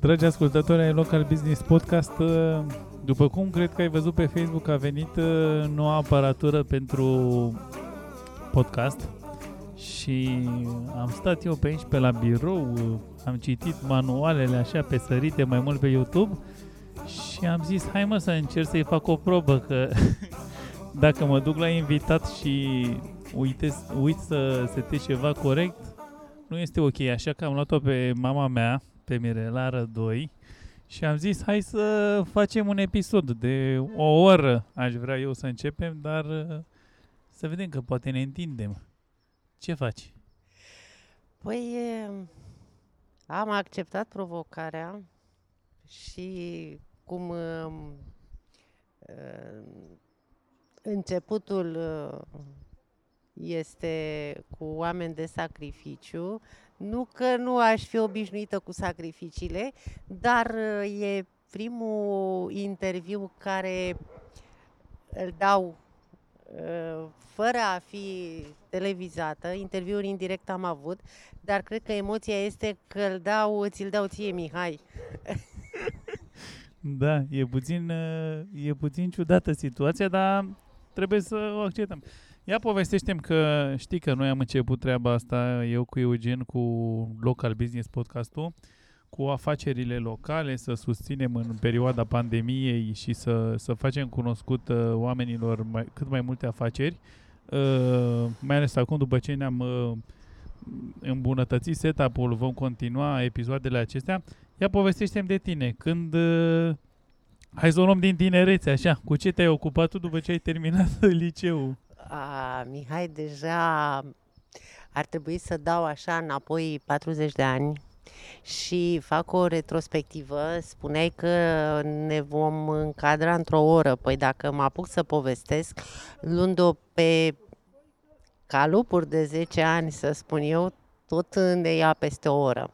Dragi ascultători ai Local Business Podcast, uh, după cum cred că ai văzut pe Facebook, a venit uh, noua aparatură pentru podcast și am stat eu pe aici pe la birou, uh, am citit manualele așa pe sărite mai mult pe YouTube și am zis hai mă să încerc să-i fac o probă că dacă mă duc la invitat și uite, uit să setez ceva corect, nu este ok, așa că am luat-o pe mama mea, pe Mirela Rădoi, și am zis, hai să facem un episod de o oră, aș vrea eu să începem, dar uh, să vedem că poate ne întindem. Ce faci? Păi, am acceptat provocarea și cum uh, începutul uh, este cu oameni de sacrificiu, nu că nu aș fi obișnuită cu sacrificiile, dar uh, e primul interviu care îl dau uh, fără a fi televizată, interviuri indirect am avut, dar cred că emoția este că îl dau, ți-l dau ție, Mihai. Da, e puțin, uh, e puțin ciudată situația, dar trebuie să o acceptăm. Ia povestește că știi că noi am început treaba asta, eu cu Eugen, cu Local Business Podcastul, cu afacerile locale, să susținem în perioada pandemiei și să, să facem cunoscut uh, oamenilor mai, cât mai multe afaceri, uh, mai ales acum după ce ne-am uh, îmbunătățit setup-ul, vom continua episoadele acestea. Ia povestește de tine, când... Uh, hai să o luăm din tinerețe, așa, cu ce te-ai ocupat tu după ce ai terminat liceul? A, Mihai, deja ar trebui să dau așa înapoi 40 de ani și fac o retrospectivă. Spuneai că ne vom încadra într-o oră. Păi dacă mă apuc să povestesc, luând-o pe calupuri de 10 ani, să spun eu, tot ne ia peste o oră.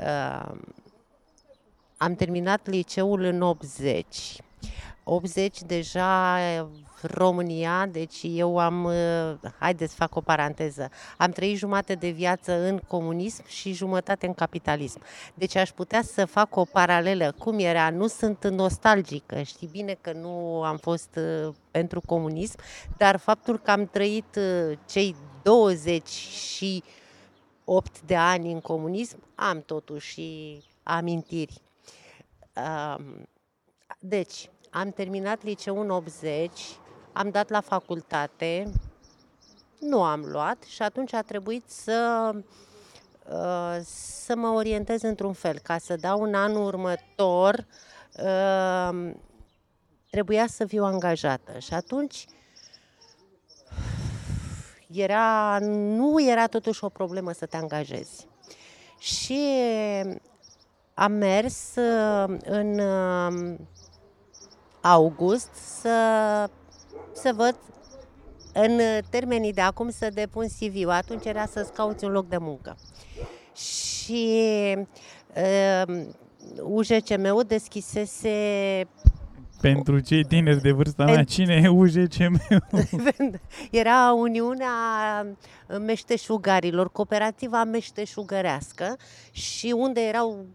Uh, am terminat liceul în 80. 80 deja România, deci eu am, uh, haideți fac o paranteză, am trăit jumate de viață în comunism și jumătate în capitalism. Deci aș putea să fac o paralelă, cum era, nu sunt nostalgică, știi bine că nu am fost uh, pentru comunism, dar faptul că am trăit uh, cei 20 și 8 de ani în comunism, am totuși amintiri. Deci, am terminat liceul în 80, am dat la facultate, nu am luat și atunci a trebuit să, uh, să mă orientez într-un fel. Ca să dau un an următor, uh, trebuia să fiu angajată. Și atunci era, nu era totuși o problemă să te angajezi. Și am mers uh, în august să să văd în termenii de acum să depun CV-ul. Atunci era să-ți cauți un loc de muncă. Și uh, UJCM-ul deschisese pentru cei tineri de vârsta mea, cine e UJCM? Era Uniunea Meșteșugarilor, Cooperativa Meșteșugărească și unde erau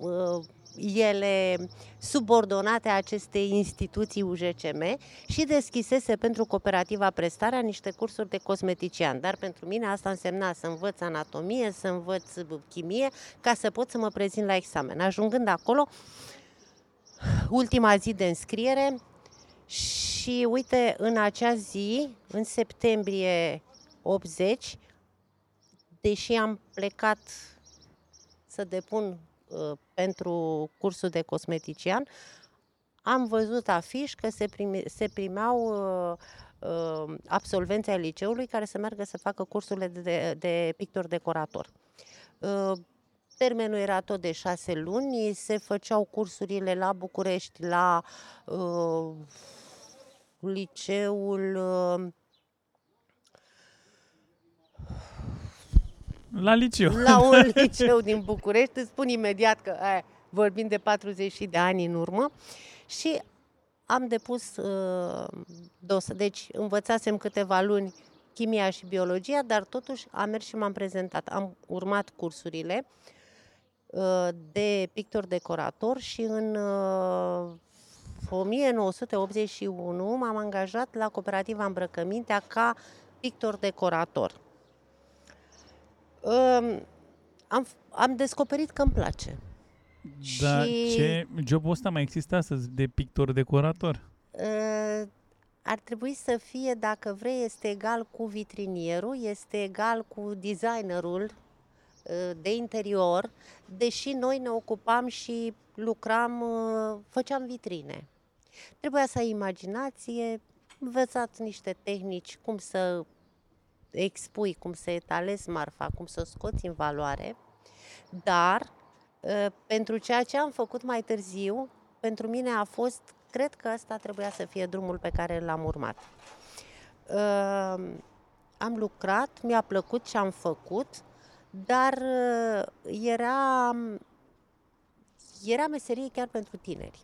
uh, ele subordonate acestei instituții UJCM și deschisese pentru cooperativa prestarea niște cursuri de cosmetician. Dar pentru mine asta însemna să învăț anatomie, să învăț chimie, ca să pot să mă prezint la examen. Ajungând acolo, ultima zi de înscriere și uite, în acea zi, în septembrie 80, deși am plecat să depun Uh, pentru cursul de cosmetician, am văzut afiș că se, prime, se primeau uh, uh, absolvenții ai liceului care să meargă să facă cursurile de, de, de pictor-decorator. Uh, termenul era tot de șase luni, se făceau cursurile la București, la uh, liceul uh, La liceu. La un liceu din București, îți spun imediat că aia, vorbim de 40 de ani în urmă și am depus uh, dos. Deci învățasem câteva luni chimia și biologia, dar totuși am mers și m-am prezentat. Am urmat cursurile uh, de pictor-decorator și în 1981 m-am angajat la cooperativa Îmbrăcămintea ca pictor-decorator. Um, am, am descoperit că îmi place. Dar și... ce jobul ăsta mai există astăzi de pictor-decorator? Uh, ar trebui să fie, dacă vrei, este egal cu vitrinierul, este egal cu designerul uh, de interior, deși noi ne ocupam și lucram, uh, făceam vitrine. Trebuia să ai imaginație, învățați niște tehnici, cum să expui, cum să etalezi marfa, cum să o scoți în valoare, dar ă, pentru ceea ce am făcut mai târziu, pentru mine a fost, cred că ăsta trebuia să fie drumul pe care l-am urmat. Ă, am lucrat, mi-a plăcut ce am făcut, dar ă, era, era meserie chiar pentru tineri.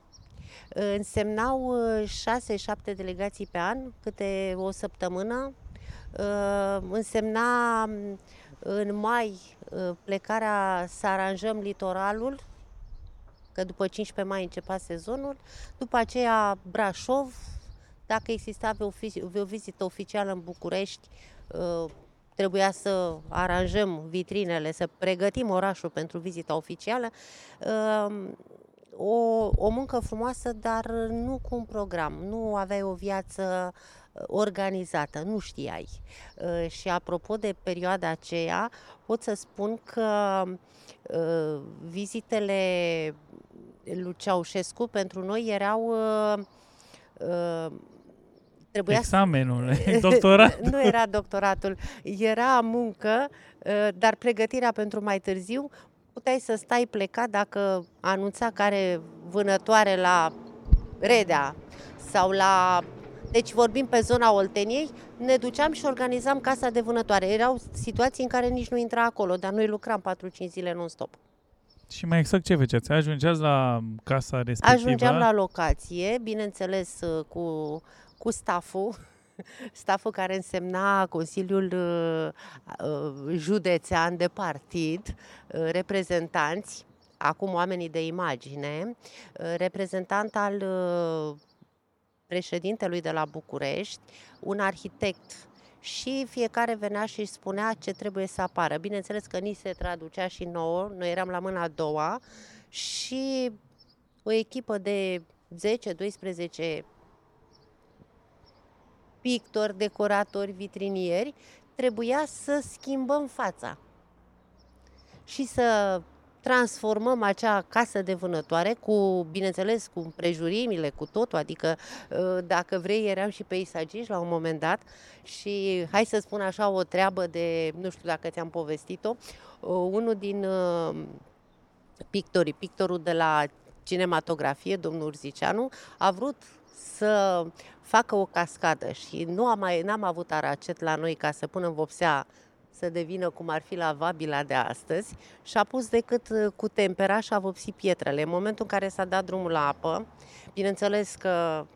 Însemnau 6-7 delegații pe an, câte o săptămână. Însemna în mai plecarea să aranjăm litoralul, că după 15 mai începea sezonul, după aceea Brașov, dacă exista o vizită oficială în București, trebuia să aranjăm vitrinele, să pregătim orașul pentru vizita oficială o, o muncă frumoasă, dar nu cu un program. Nu aveai o viață uh, organizată, nu știai. Uh, și apropo de perioada aceea, pot să spun că uh, vizitele lui Ceaușescu pentru noi erau trebuia Examenul, doctorat. nu era doctoratul, era muncă, dar pregătirea pentru mai târziu puteai să stai plecat dacă anunța care vânătoare la Redea sau la... Deci vorbim pe zona Olteniei, ne duceam și organizam casa de vânătoare. Erau situații în care nici nu intra acolo, dar noi lucram 4-5 zile non-stop. Și mai exact ce făceați? Ajungeați la casa respectivă? Ajungeam la locație, bineînțeles cu, cu staful staful care însemna Consiliul uh, uh, Județean de Partid, uh, reprezentanți, acum oamenii de imagine, reprezentant al președintelui de la București, un arhitect și fiecare venea și spunea ce trebuie să apară. Bineînțeles că ni se traducea și nouă, noi eram la mâna a doua și o echipă de 10-12 pictori, decoratori, vitrinieri, trebuia să schimbăm fața și să transformăm acea casă de vânătoare cu, bineînțeles, cu prejurimile, cu totul, adică ă, dacă vrei eram și peisagiști la un moment dat și hai să spun așa o treabă de, nu știu dacă ți-am povestit-o, ă, unul din ă, pictorii, pictorul de la cinematografie, domnul Urziceanu, a vrut să facă o cascadă și nu am mai, n-am avut aracet la noi ca să punem vopsea să devină cum ar fi lavabila de astăzi și a pus decât uh, cu tempera și a vopsit pietrele. În momentul în care s-a dat drumul la apă, bineînțeles că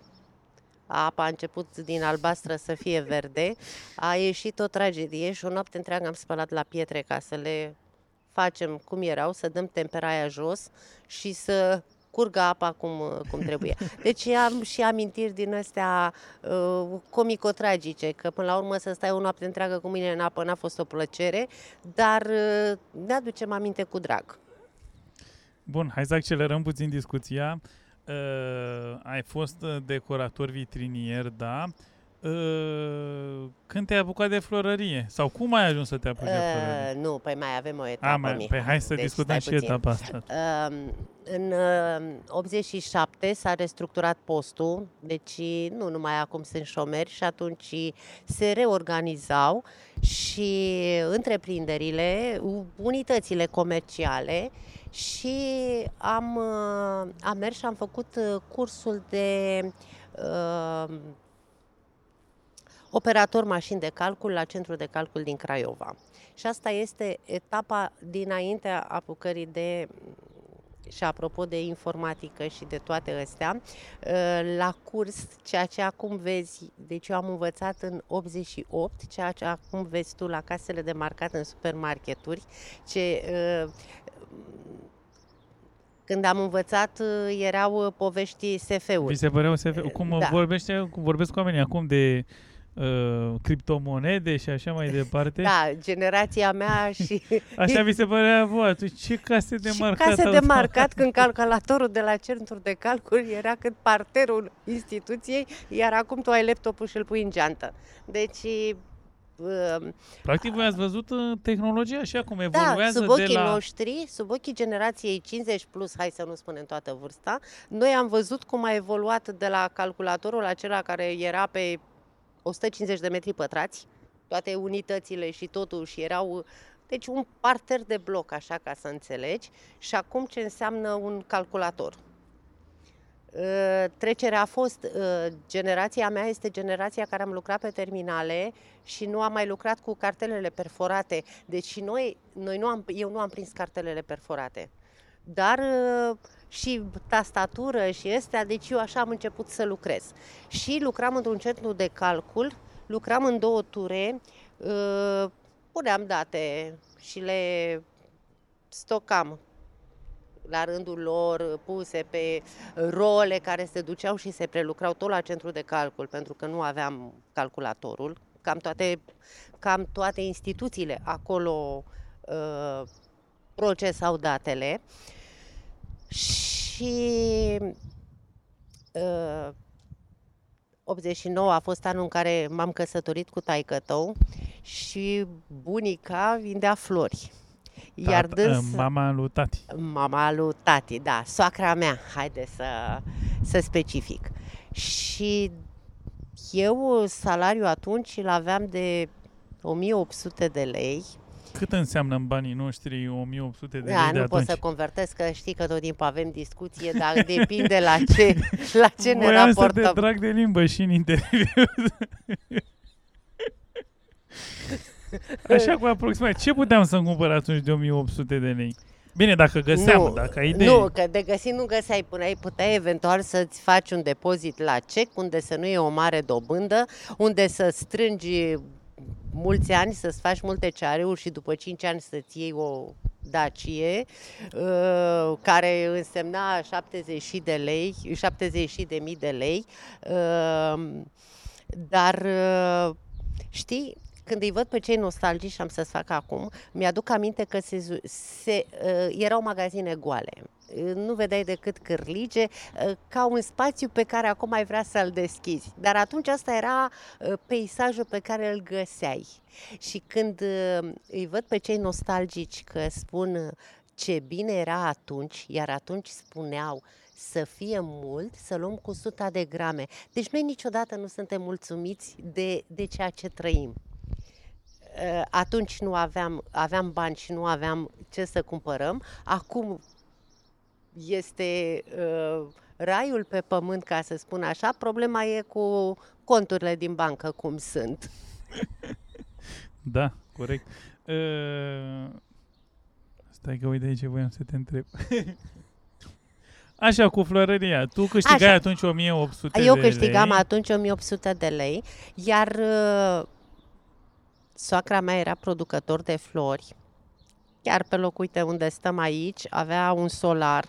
apa a început din albastră să fie verde, a ieșit o tragedie și o noapte întreagă am spălat la pietre ca să le facem cum erau, să dăm tempera aia jos și să curgă apa cum, cum trebuie. Deci am și amintiri din astea uh, comico-tragice, că până la urmă să stai o noapte întreagă cu mine în apă n-a fost o plăcere, dar uh, ne aducem aminte cu drag. Bun, hai să accelerăm puțin discuția. Uh, ai fost uh, decorator vitrinier, da? Uh, când te-ai apucat de florărie? Sau cum ai ajuns să te apuci uh, de florărie? Nu, păi mai avem o etapă, A, mai, Păi hai să deci, discutăm și puțin. etapa asta. Uh, în uh, 87 s-a restructurat postul, deci nu numai acum sunt șomeri și atunci se reorganizau și întreprinderile, unitățile comerciale și am, uh, am mers și am făcut uh, cursul de uh, operator mașini de calcul la centrul de calcul din Craiova. Și asta este etapa dinaintea apucării de și apropo de informatică și de toate astea, uh, la curs, ceea ce acum vezi, deci eu am învățat în 88, ceea ce acum vezi tu la casele de marcat în supermarketuri, ce uh, când am învățat erau povești SF-uri. Vi se păreau SF? Cum da. vorbește, cum vorbesc cu oamenii acum de uh, criptomonede și așa mai departe. Da, generația mea și... Așa vi se părea voi atunci. Ce case de marcat case de marcat când calculatorul de la centru de calcul era cât parterul instituției, iar acum tu ai laptopul și îl pui în geantă. Deci uh, Practic voi ați văzut uh, tehnologia așa cum da, evoluează da, sub ochii de la... noștri, sub ochii generației 50 plus, hai să nu spunem toată vârsta, noi am văzut cum a evoluat de la calculatorul acela care era pe 150 de metri pătrați, toate unitățile și totul și erau deci un parter de bloc, așa ca să înțelegi, și acum ce înseamnă un calculator. Ă, trecerea a fost, ă, generația mea este generația care am lucrat pe terminale și nu am mai lucrat cu cartelele perforate. Deci noi, noi nu am, eu nu am prins cartelele perforate. Dar ă, și tastatură și astea, deci eu așa am început să lucrez. Și lucram într-un centru de calcul, lucram în două ture, uh, puneam date și le stocam la rândul lor puse pe role care se duceau și se prelucrau tot la centru de calcul, pentru că nu aveam calculatorul. Cam toate, cam toate instituțiile acolo uh, procesau datele. Uh, și uh, 89 a fost anul în care m-am căsătorit cu taică tău și bunica vindea flori. Iar Tata, dâns, mama lui tati. Mama lui tati, da, soacra mea, haide să, să specific. Și eu salariul atunci îl aveam de 1800 de lei cât înseamnă în banii noștri 1800 de da, lei de nu atunci? pot să convertesc, că știi că tot timpul avem discuție, dar depinde la ce, la ce ne Voiam raportăm. să te trag de limbă și în interviu. Așa cu aproximat. Ce puteam să-mi cumpăr atunci de 1800 de lei? Bine, dacă găseam, nu, dacă ai idee. Nu, că de găsit nu găseai până ai putea eventual să-ți faci un depozit la cec, unde să nu e o mare dobândă, unde să strângi mulți ani, să-ți faci multe ceareuri și după 5 ani să-ți iei o Dacie, uh, care însemna 70 de lei, 70 de mii de lei, uh, dar uh, știi, când îi văd pe cei nostalgici, am să-ți fac acum, mi-aduc aminte că se, se, uh, erau magazine goale. Uh, nu vedeai decât cârlige, uh, ca un spațiu pe care acum ai vrea să-l deschizi. Dar atunci asta era uh, peisajul pe care îl găseai. Și când uh, îi văd pe cei nostalgici că spun uh, ce bine era atunci, iar atunci spuneau să fie mult, să luăm cu 100 de grame. Deci noi niciodată nu suntem mulțumiți de, de ceea ce trăim. Uh, atunci nu aveam, aveam bani și nu aveam ce să cumpărăm. Acum este uh, raiul pe pământ, ca să spun așa. Problema e cu conturile din bancă, cum sunt. da, corect. Uh, stai că uite ce voiam să te întreb. Așa, cu florăria. Tu câștigai Așa. atunci 1800 Eu de câștigam lei. atunci 1800 de lei, iar uh, soacra mea era producător de flori. Chiar pe loc, uite, unde stăm aici, avea un solar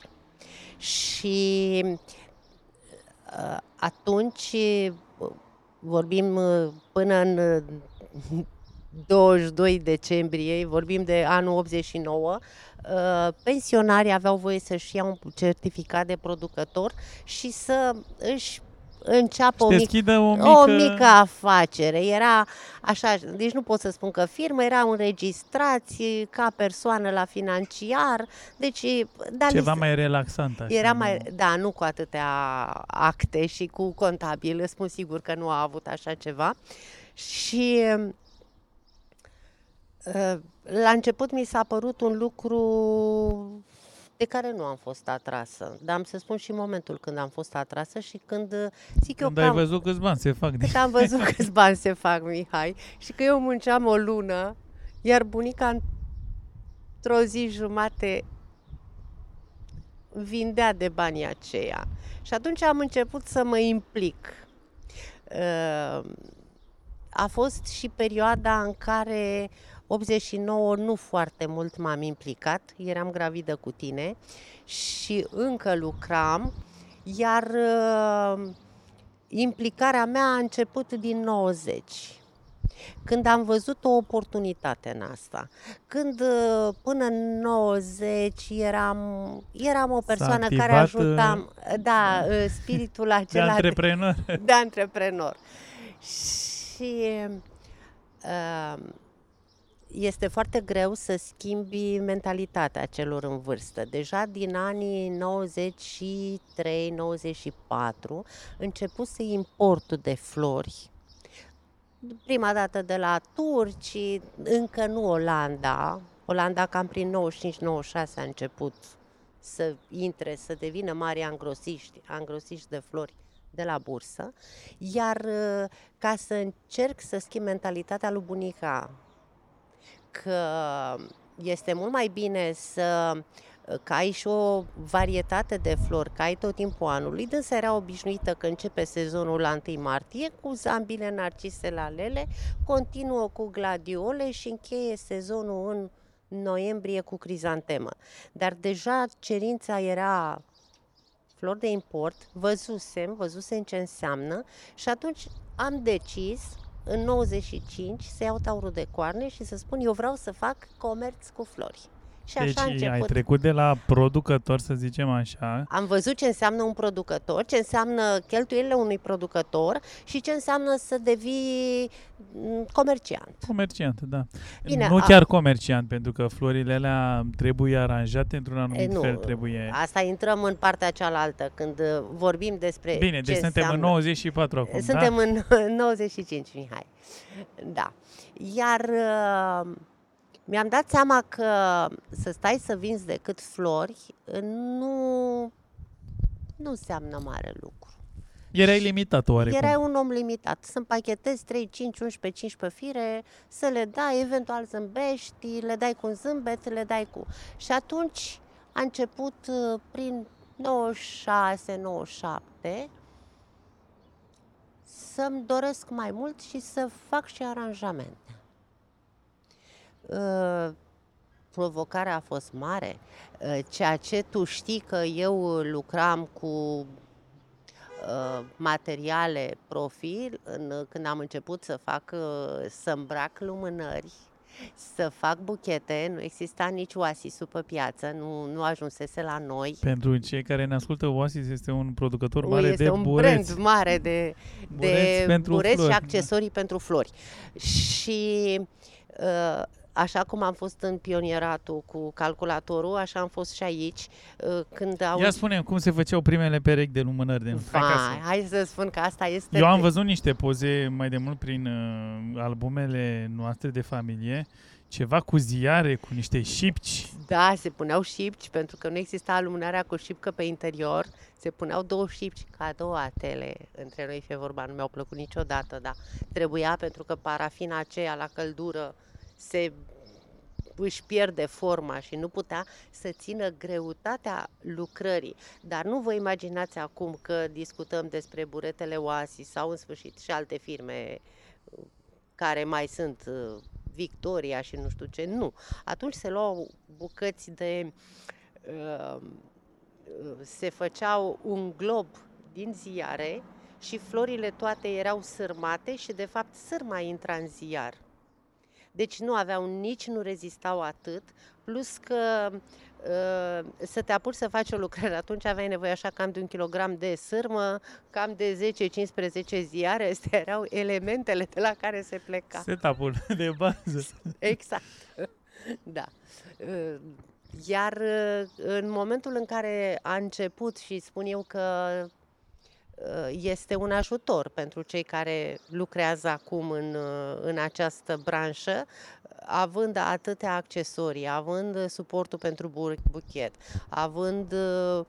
și uh, atunci vorbim uh, până în 22 decembrie, vorbim de anul 89, uh, pensionarii aveau voie să-și ia un certificat de producător și să își înceapă o, mic, o, mică... o mică afacere. Era așa, deci nu pot să spun că firmă, erau înregistrați ca persoană la financiar, deci... Da, Ceva mai relaxant așa. Era mai, da, nu cu atâtea acte și cu contabil, spun sigur că nu a avut așa ceva. Și uh, la început mi s-a părut un lucru de care nu am fost atrasă. Dar am să spun și momentul când am fost atrasă și când zic când eu ai văzut câți bani se fac. Când am văzut câți bani se fac, Mihai, și că eu munceam o lună, iar bunica într-o zi jumate vindea de banii aceia. Și atunci am început să mă implic. Uh, a fost și perioada în care 89 nu foarte mult m-am implicat, eram gravidă cu tine și încă lucram, iar uh, implicarea mea a început din 90 când am văzut o oportunitate în asta, când uh, până în 90 eram, eram o persoană activat, care ajutam, da, uh, spiritul acela de antreprenor. De, de antreprenor. Și uh, este foarte greu să schimbi mentalitatea celor în vârstă. Deja din anii 93-94 începuse importul de flori prima dată de la turci, încă nu Olanda. Olanda cam prin 95-96 a început să intre, să devină mari angrosiști, angrosiști de flori de la bursă, iar uh, ca să încerc să schimb mentalitatea lui bunica, că este mult mai bine să că ai și o varietate de flori, că ai tot timpul anului. Dânsa era obișnuită că începe sezonul la 1 martie cu zambile, narcise, lalele, continuă cu gladiole și încheie sezonul în noiembrie cu crizantemă. Dar deja cerința era flori de import, văzusem, văzusem ce înseamnă și atunci am decis în 95 să iau taurul de coarne și să spun eu vreau să fac comerț cu flori. Și deci așa a început. ai trecut de la producător, să zicem așa. Am văzut ce înseamnă un producător, ce înseamnă cheltuielile unui producător și ce înseamnă să devii mm, comerciant. Comerciant, da. Bine, nu a- chiar comerciant, pentru că florile alea trebuie aranjate într-un anumit E, nu, fel. Trebuie... Asta intrăm în partea cealaltă, când uh, vorbim despre Bine, ce deci suntem înseamnă. în 94 acum, Suntem da? în 95, Mihai. Da. Iar uh, mi-am dat seama că să stai să vinzi decât flori nu, nu înseamnă mare lucru. Erai limitat oarecum. Erai un om limitat. Să împachetezi 3, 5, 11, 15 fire, să le dai, eventual zâmbești, le dai cu un zâmbet, le dai cu... Și atunci a început uh, prin 96, 97 să-mi doresc mai mult și să fac și aranjamente. Uh, provocarea a fost mare. Uh, Ceea ce tu știi că eu lucram cu uh, materiale profil în, când am început să fac, uh, să îmbrac lumânări, să fac buchete, nu exista nici oasisul pe piață, nu, nu ajunsese la noi. Pentru cei care ne ascultă, Oasis este un producător mare este de un bureți. brand mare de, Bureți de pentru bureți flori, și da. accesorii pentru flori. Și uh, așa cum am fost în pionieratul cu calculatorul, așa am fost și aici. uh, Când au... Ia spune cum se făceau primele perechi de lumânări de Hai ca Vai, să... hai să spun că asta este... Eu am văzut niște poze mai de mult prin uh, albumele noastre de familie, ceva cu ziare, cu niște șipci. Da, se puneau șipci, pentru că nu exista lumânarea cu șipcă pe interior. Se puneau două șipci cadoatele. Între noi, fie vorba, nu mi-au plăcut niciodată, dar trebuia pentru că parafina aceea la căldură se își pierde forma și nu putea să țină greutatea lucrării. Dar nu vă imaginați acum că discutăm despre buretele Oasis sau în sfârșit și alte firme uh, care mai sunt uh, Victoria și nu știu ce. Nu. Atunci se luau bucăți de... Uh, se făceau un glob din ziare și florile toate erau sârmate și de fapt sârma intra în ziar. Deci nu aveau nici, nu rezistau atât, plus că uh, să te apuci să faci o lucrare, atunci aveai nevoie așa cam de un kilogram de sârmă, cam de 10-15 ziare, astea erau elementele de la care se pleca. Setup-ul de bază. Exact. Da. Uh, Iar uh, în momentul în care a început și spun eu că uh, este un ajutor pentru cei care lucrează acum în, uh, în această branșă, având atâtea accesorii, având suportul pentru bu- buchet, având uh,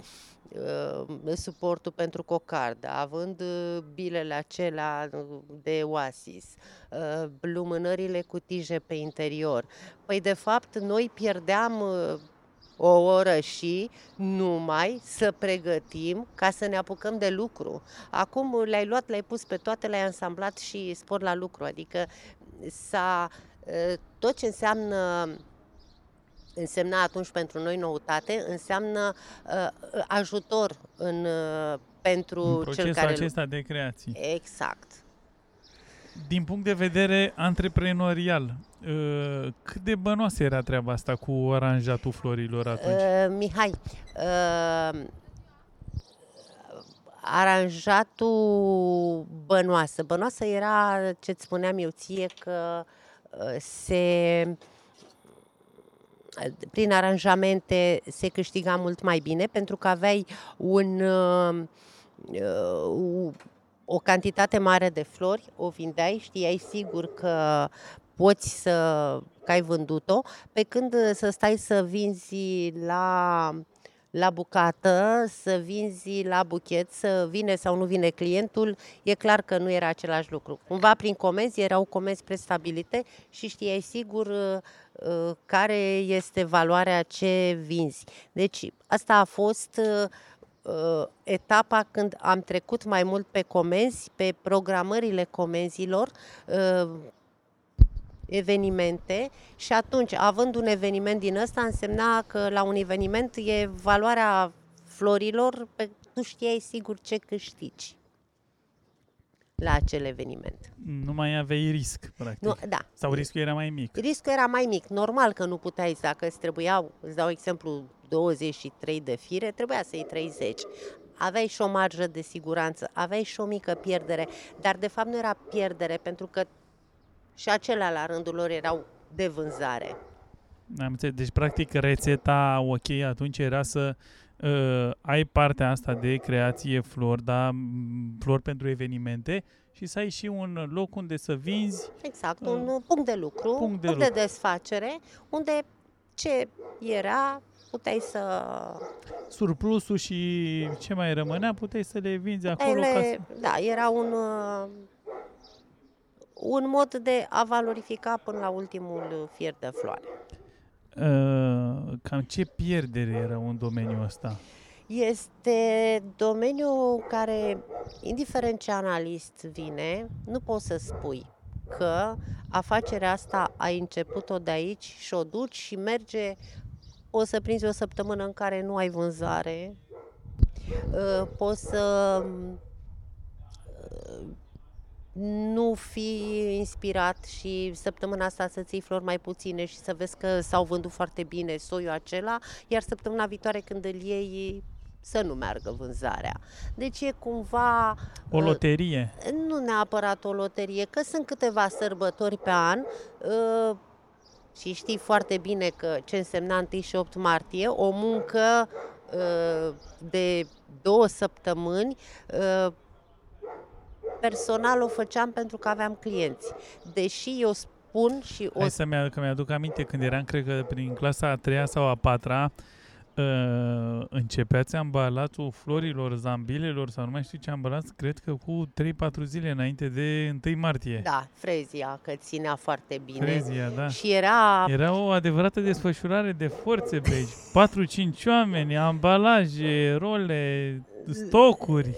uh, suportul pentru cocardă, având uh, bilele acelea de oasis, uh, lumânările cu tije pe interior. Păi, de fapt, noi pierdeam uh, o oră și numai să pregătim ca să ne apucăm de lucru. Acum le-ai luat, le-ai pus pe toate, le-ai ansamblat și spor la lucru. Adică s-a, ă, tot ce înseamnă însemna atunci pentru noi noutate, înseamnă uh, ajutor în, uh, pentru în cel care... acesta de creație. Exact. Din punct de vedere antreprenorial, uh, cât de bănoasă era treaba asta cu aranjatul florilor atunci? Uh, Mihai, uh, aranjatul bănoasă. Bănoasă era ce-ți spuneam eu ție că uh, se prin aranjamente se câștiga mult mai bine pentru că aveai un, uh, uh, o cantitate mare de flori, o vindeai, știai sigur că poți să că ai vândut-o, pe când să stai să vinzi la la bucată, să vinzi la buchet, să vine sau nu vine clientul, e clar că nu era același lucru. Cumva prin comenzi erau comenzi prestabilite și știai sigur uh, uh, care este valoarea ce vinzi. Deci asta a fost uh, etapa când am trecut mai mult pe comenzi, pe programările comenzilor, evenimente și atunci, având un eveniment din ăsta, însemna că la un eveniment e valoarea florilor, pe, tu știai sigur ce câștigi la acel eveniment. Nu mai aveai risc, practic. Nu, da. Sau riscul era mai mic? Riscul era mai mic. Normal că nu puteai, dacă îți trebuiau, îți dau exemplu, 23 de fire, trebuia să iei 30 aveai și o marjă de siguranță, aveai și o mică pierdere, dar de fapt nu era pierdere, pentru că și acelea la rândul lor erau de vânzare. Am înțeles. Deci, practic, rețeta ok atunci era să uh, ai partea asta de creație flori, da, flori pentru evenimente și să ai și un loc unde să vinzi. Exact, uh, un punct de lucru, punct de, punct lucru. de desfacere, unde ce era puteai să... Surplusul și ce mai rămânea, puteai să le vinzi acolo. Le, ca să... Da, era un, uh, un mod de a valorifica până la ultimul fier de floare. Uh, cam ce pierdere era un domeniu ăsta? Este domeniul care, indiferent ce analist vine, nu poți să spui că afacerea asta ai început-o de aici și o duci și merge, o să prinzi o săptămână în care nu ai vânzare, uh, poți să nu fi inspirat și săptămâna asta să ții flori mai puține și să vezi că s-au vândut foarte bine soiul acela, iar săptămâna viitoare când îl iei să nu meargă vânzarea. Deci e cumva... O uh, loterie. Nu neapărat o loterie, că sunt câteva sărbători pe an uh, și știi foarte bine că ce însemna 1 și 8 martie, o muncă uh, de două săptămâni personal o făceam pentru că aveam clienți. Deși eu spun și o... Hai să mi-aduc, mi-aduc aminte când eram, cred că prin clasa a treia sau a patra, uh, începeați ambalatul florilor, zambilelor sau nu mai știu ce ambalați, cred că cu 3-4 zile înainte de 1 martie. Da, frezia, că ținea foarte bine. Frezia, da. Și era... Era o adevărată desfășurare de forțe pe aici. 4-5 oameni, ambalaje, role, stocuri.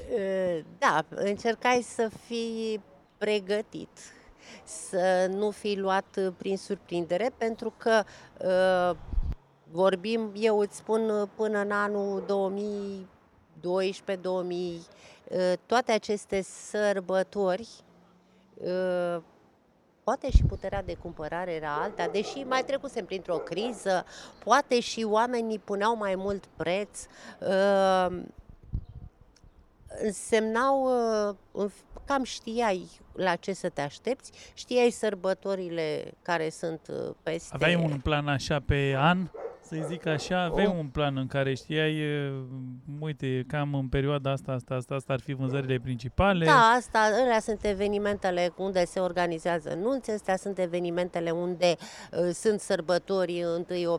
Da, încercai să fii pregătit, să nu fii luat prin surprindere, pentru că vorbim, eu îți spun, până în anul 2012 2000 toate aceste sărbători, poate și puterea de cumpărare era alta, deși mai trecusem printr-o criză, poate și oamenii puneau mai mult preț, însemnau, uh, cam știai la ce să te aștepți, știai sărbătorile care sunt uh, peste... Aveai un plan așa pe an? Să zic așa, aveai un plan în care știai, uh, uite, cam în perioada asta, asta, asta, asta ar fi vânzările principale. Da, asta, alea sunt evenimentele unde se organizează nunți, astea sunt evenimentele unde uh, sunt sărbători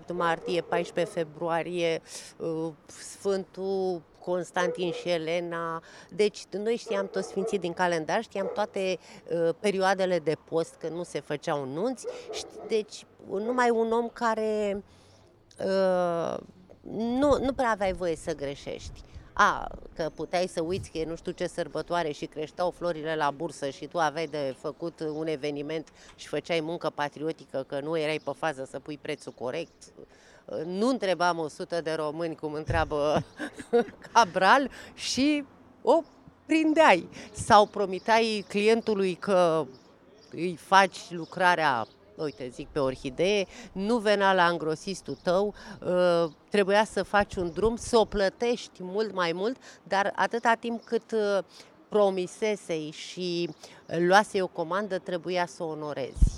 1-8 martie, 14 februarie, uh, Sfântul Constantin și Elena. Deci noi știam toți sfinții din calendar, știam toate uh, perioadele de post când nu se făceau nunți. Deci numai un om care uh, nu, nu prea aveai voie să greșești. A, că puteai să uiți că e nu știu ce sărbătoare și creșteau florile la bursă și tu aveai de făcut un eveniment și făceai muncă patriotică, că nu erai pe fază să pui prețul corect. Nu întrebam 100 de români cum întreabă Cabral și o prindeai. Sau promitai clientului că îi faci lucrarea uite, zic pe orhidee, nu venea la îngrosistul tău, uh, trebuia să faci un drum, să o plătești mult mai mult, dar atâta timp cât uh, promisesei și luasei o comandă, trebuia să o onorezi.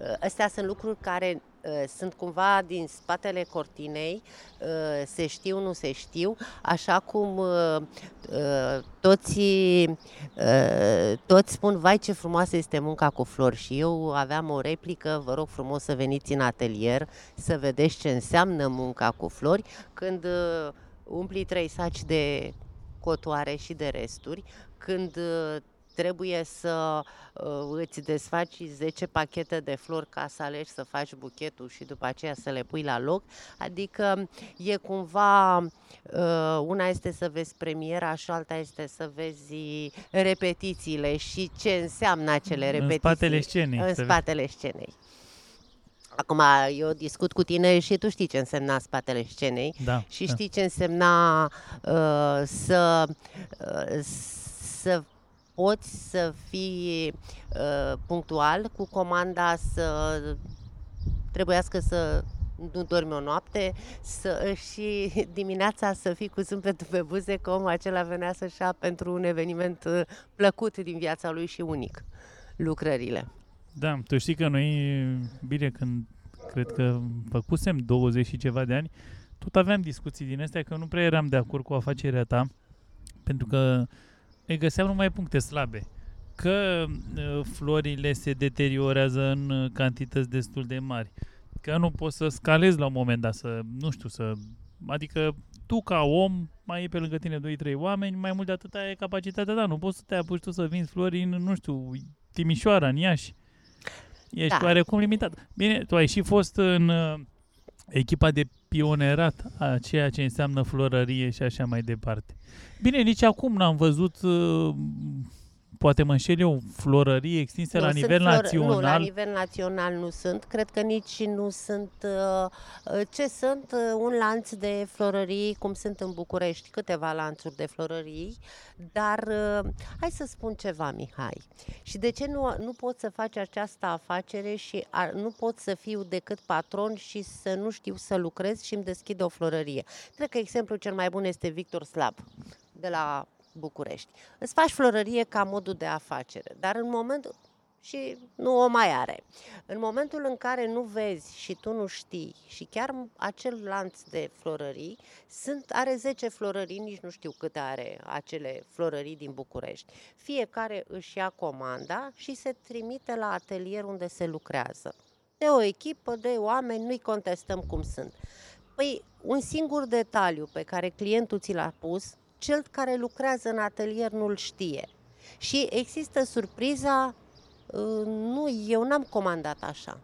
Uh, astea sunt lucruri care Uh, sunt cumva din spatele cortinei, uh, se știu, nu se știu, așa cum uh, toți, toți spun, vai ce frumoasă este munca cu flori. Și eu aveam o replică, vă rog frumos să veniți în atelier să vedeți ce înseamnă munca cu flori, când umpli trei saci de cotoare și de resturi, când trebuie să uh, îți desfaci 10 pachete de flori ca să alegi să faci buchetul și după aceea să le pui la loc. Adică e cumva, uh, una este să vezi premiera și alta este să vezi repetițiile și ce înseamnă acele repetiții. În spatele scenei. În spatele scenei. Acum, eu discut cu tine și tu știi ce însemna spatele scenei da, și da. știi ce însemna uh, să, uh, să poți să fii uh, punctual cu comanda, să trebuiască să nu dormi o noapte să, și dimineața să fii cu zâmbetul pe buze că omul acela venea să-și ia pentru un eveniment uh, plăcut din viața lui și unic lucrările. Da, tu știi că noi, bine, când cred că făcusem 20 și ceva de ani, tot aveam discuții din astea că nu prea eram de acord cu afacerea ta, pentru că îi găseam numai puncte slabe. Că uh, florile se deteriorează în uh, cantități destul de mari. Că nu poți să scalezi la un moment dat, să, nu știu, să... Adică tu ca om, mai e pe lângă tine 2-3 oameni, mai mult de atâta e capacitatea ta. Nu poți să te apuci tu să vinzi flori în, nu știu, Timișoara, în Iași. Ești da. oarecum limitat. Bine, tu ai și fost în uh, echipa de pionerat a ceea ce înseamnă florărie și așa mai departe. Bine, nici acum n-am văzut, uh, poate mă înșel eu, florării extinse nu, la nivel flor- național. Nu, la nivel național nu sunt. Cred că nici nu sunt. Uh, uh, ce sunt? Un lanț de florării, cum sunt în București, câteva lanțuri de florării, dar hai să spun ceva, Mihai. Și de ce nu, nu poți să faci această afacere și nu pot să fiu decât patron și să nu știu să lucrez și îmi deschid o florărie? Cred că exemplul cel mai bun este Victor Slab de la București. Îți faci florărie ca modul de afacere, dar în momentul și nu o mai are. În momentul în care nu vezi și tu nu știi și chiar acel lanț de florării sunt, are 10 florării, nici nu știu câte are acele florării din București. Fiecare își ia comanda și se trimite la atelier unde se lucrează. De o echipă, de oameni, nu-i contestăm cum sunt. Păi, un singur detaliu pe care clientul ți l-a pus, cel care lucrează în atelier nu-l știe. Și există surpriza, uh, nu, eu n-am comandat așa.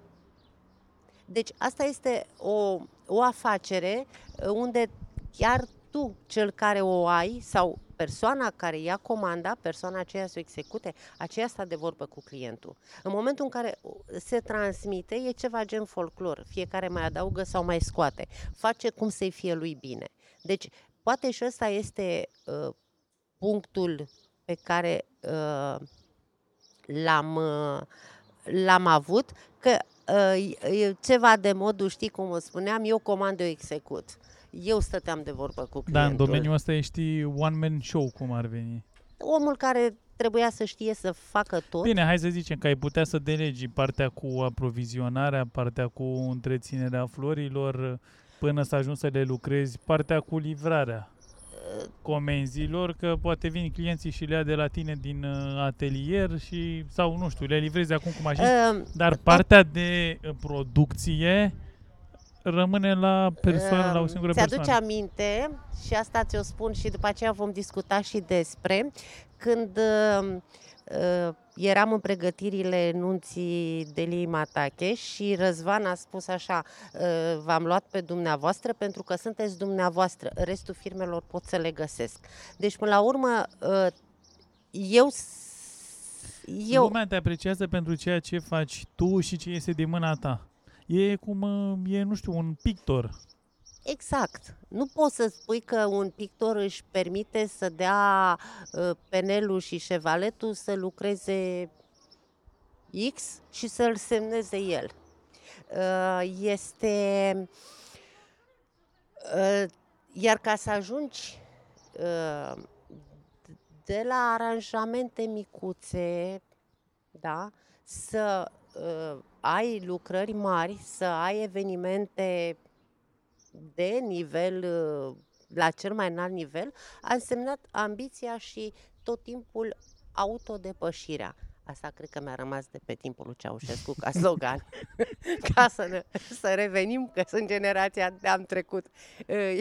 Deci asta este o, o afacere uh, unde chiar tu, cel care o ai, sau persoana care ia comanda, persoana aceea să o execute, aceea sta de vorbă cu clientul. În momentul în care se transmite, e ceva gen folclor. Fiecare mai adaugă sau mai scoate. Face cum să-i fie lui bine. Deci, Poate și ăsta este uh, punctul pe care uh, l-am, uh, l-am avut, că uh, ceva de modul, știi cum o spuneam, eu comand, eu execut. Eu stăteam de vorbă cu clientul. Da, în domeniul ăsta ești one-man show, cum ar veni. Omul care trebuia să știe să facă tot. Bine, hai să zicem că ai putea să delegi partea cu aprovizionarea, partea cu întreținerea florilor, până să ajungi să le lucrezi, partea cu livrarea comenzilor, că poate vin clienții și le ia de la tine din uh, atelier și, sau nu știu, le livrezi acum cu mașini, uh, dar partea de uh, producție rămâne la persoană, uh, la o singură persoană. Ți-aduce aminte, și asta ți-o spun și după aceea vom discuta și despre, când uh, uh, eram în pregătirile nunții Deliei Matache și Răzvan a spus așa, uh, v-am luat pe dumneavoastră pentru că sunteți dumneavoastră, restul firmelor pot să le găsesc. Deci, până la urmă, uh, eu eu... Lumea te apreciază pentru ceea ce faci tu și ce este de mâna ta. E cum, e, nu știu, un pictor. Exact. Nu poți să spui că un pictor își permite să dea uh, penelul și șevaletul să lucreze X și să-l semneze el. Uh, este... Uh, iar ca să ajungi de la aranjamente micuțe, da, să uh, ai lucrări mari, să ai evenimente de nivel, uh, la cel mai înalt nivel, a însemnat ambiția și tot timpul autodepășirea. Asta cred că mi-a rămas de pe timpul lui Ceaușescu ca slogan. ca să, ne, să revenim, că sunt generația de am trecut.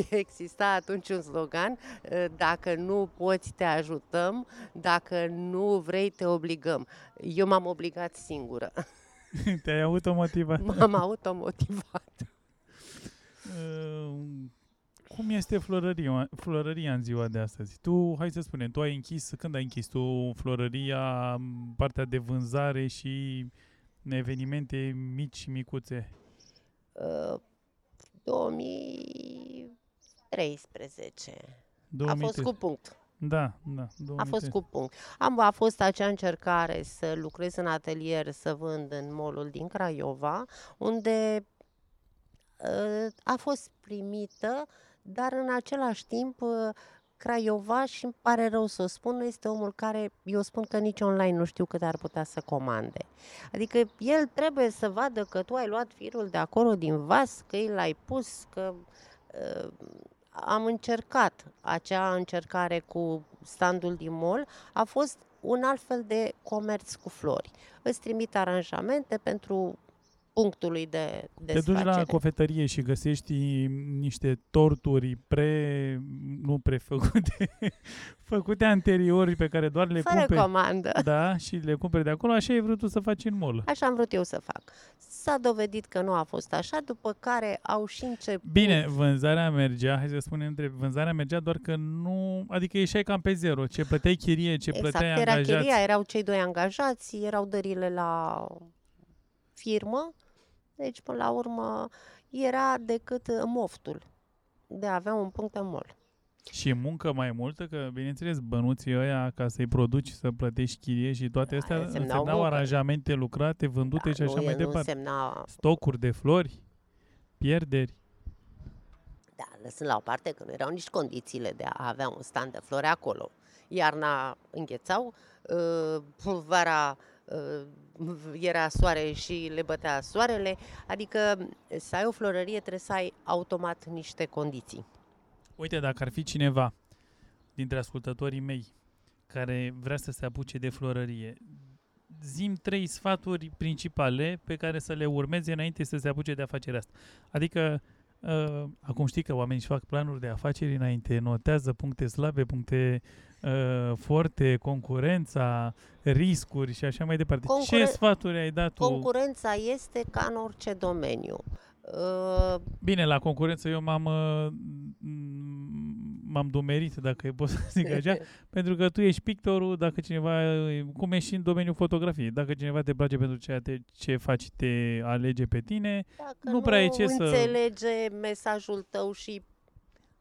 Exista atunci un slogan, dacă nu poți, te ajutăm, dacă nu vrei, te obligăm. Eu m-am obligat singură. Te-ai automotivat. M-am automotivat. Cum este florăria, florăria în ziua de astăzi? Tu, hai să spunem, tu ai închis, când ai închis tu florăria, partea de vânzare și evenimente mici și micuțe? Uh, 2013. 2013. A fost cu punct. Da, da. 2013. A fost cu punct. Am, a fost acea încercare să lucrez în atelier, să vând în molul din Craiova, unde uh, a fost primită dar în același timp uh, Craiova și îmi pare rău să o spun, este omul care, eu spun că nici online nu știu cât ar putea să comande. Adică el trebuie să vadă că tu ai luat firul de acolo din vas, că îl ai pus, că uh, am încercat acea încercare cu standul din mall, a fost un alt fel de comerț cu flori. Îți trimit aranjamente pentru punctului de desfacere. Te duci la cofetărie și găsești niște torturi pre, nu prefăcute, făcute anteriori pe care doar le Fără cumperi. comandă. Da, și le cumperi de acolo. Așa ai vrut tu să faci în mall. Așa am vrut eu să fac. S-a dovedit că nu a fost așa, după care au și început. Bine, vânzarea mergea, hai să spunem între vânzarea mergea doar că nu, adică ieșai cam pe zero. Ce plăteai chirie, ce exact, plăteai era angajați. chiria, erau cei doi angajați, erau dările la firmă deci, până la urmă, era decât moftul de a avea un punct în mol. Și muncă mai multă, că bineînțeles bănuții ăia ca să-i produci, să plătești chirie și toate da, astea însemnau, însemnau aranjamente lucrate, vândute da, și așa nu, mai departe. Însemna... Stocuri de flori, pierderi. Da, lăsând la o parte că nu erau nici condițiile de a avea un stand de flori acolo. Iarna înghețau, uh, vara uh, era soare și le bătea soarele, adică să ai o florărie trebuie să ai automat niște condiții. Uite, dacă ar fi cineva dintre ascultătorii mei care vrea să se apuce de florărie, zim trei sfaturi principale pe care să le urmeze înainte să se apuce de afacerea asta. Adică, uh, acum știi că oamenii își fac planuri de afaceri înainte, notează puncte slabe, puncte uh, forte, concurența, riscuri și așa mai departe. Concure- Ce sfaturi ai dat tu? Concurența este ca în orice domeniu. Uh... Bine, la concurență eu m-am uh, m-am dumerit, dacă pot să zic așa, pentru că tu ești pictorul, dacă cineva, cum ești și în domeniul fotografiei, dacă cineva te place pentru ceea te, ce faci, te alege pe tine, dacă nu prea e ce să... înțelege mesajul tău și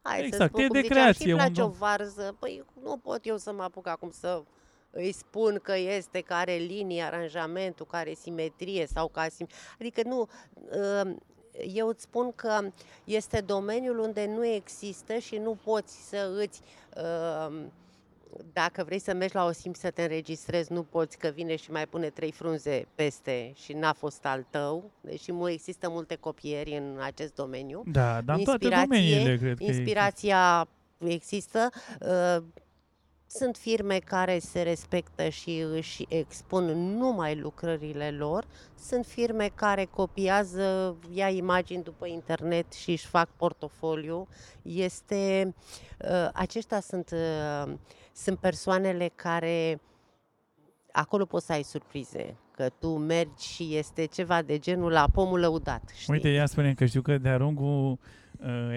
Hai exact, să spun, e cum de ziceam, creație. Și place un... o varză, păi nu pot eu să mă apuc acum să îi spun că este, care linie, aranjamentul, care simetrie sau ca sim... Adică nu, ă, eu îți spun că este domeniul unde nu există și nu poți să îți ă, dacă vrei să mergi la o sim să te înregistrezi, nu poți că vine și mai pune trei frunze peste și n-a fost al tău, deși există multe copieri în acest domeniu. Da, dar în toate domeniile cred că Inspirația există. există. Uh, sunt firme care se respectă și își expun numai lucrările lor. Sunt firme care copiază, ia imagini după internet și își fac portofoliu. Este, uh, aceștia sunt uh, sunt persoanele care acolo poți să ai surprize. Că tu mergi și este ceva de genul la pomul lăudat. Știi? Uite, ea spune că știu că de-a lungul uh,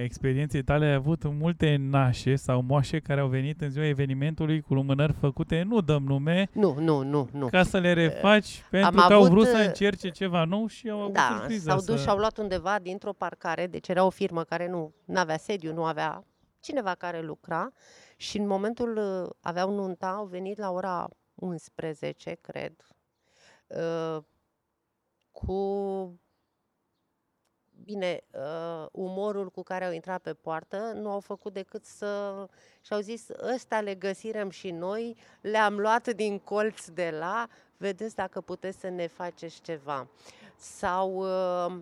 experienței tale ai avut multe nașe sau moașe care au venit în ziua evenimentului cu lumânări făcute, nu dăm nume, Nu, nu, nu, nu. ca să le refaci pentru am că au avut, vrut să uh, încerce ceva nou și au avut Da, surpriza s-au dus să... și au luat undeva dintr-o parcare, deci era o firmă care nu avea sediu, nu avea cineva care lucra și în momentul uh, aveau nunta, au venit la ora 11, cred, uh, cu bine, uh, umorul cu care au intrat pe poartă, nu au făcut decât să... și-au zis, ăsta le găsirăm și noi, le-am luat din colț de la, vedeți dacă puteți să ne faceți ceva. Sau uh,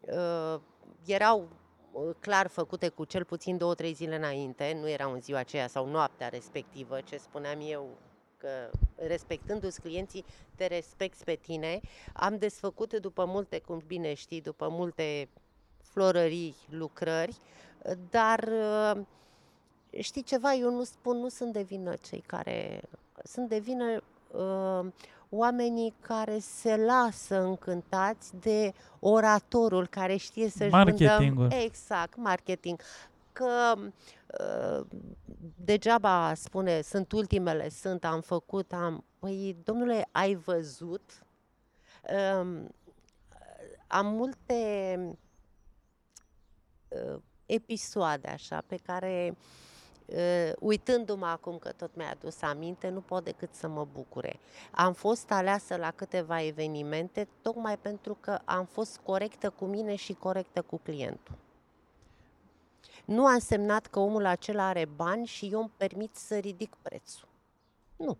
uh, erau uh, clar făcute cu cel puțin două, trei zile înainte, nu erau în ziua aceea sau noaptea respectivă, ce spuneam eu, că respectându-ți clienții, te respecti pe tine. Am desfăcut după multe, cum bine știi, după multe florării, lucrări, dar uh, știi ceva, eu nu spun, nu sunt de vină cei care... Sunt de vină uh, oamenii care se lasă încântați de oratorul care știe să-și Marketingul. vândă... Exact, marketing. Că uh, degeaba spune, sunt ultimele, sunt, am făcut, am... Păi, domnule, ai văzut? Um, am multe uh, episoade așa pe care uh, uitându-mă acum că tot mi-a adus aminte, nu pot decât să mă bucure. Am fost aleasă la câteva evenimente tocmai pentru că am fost corectă cu mine și corectă cu clientul. Nu a însemnat că omul acela are bani și eu îmi permit să ridic prețul. Nu.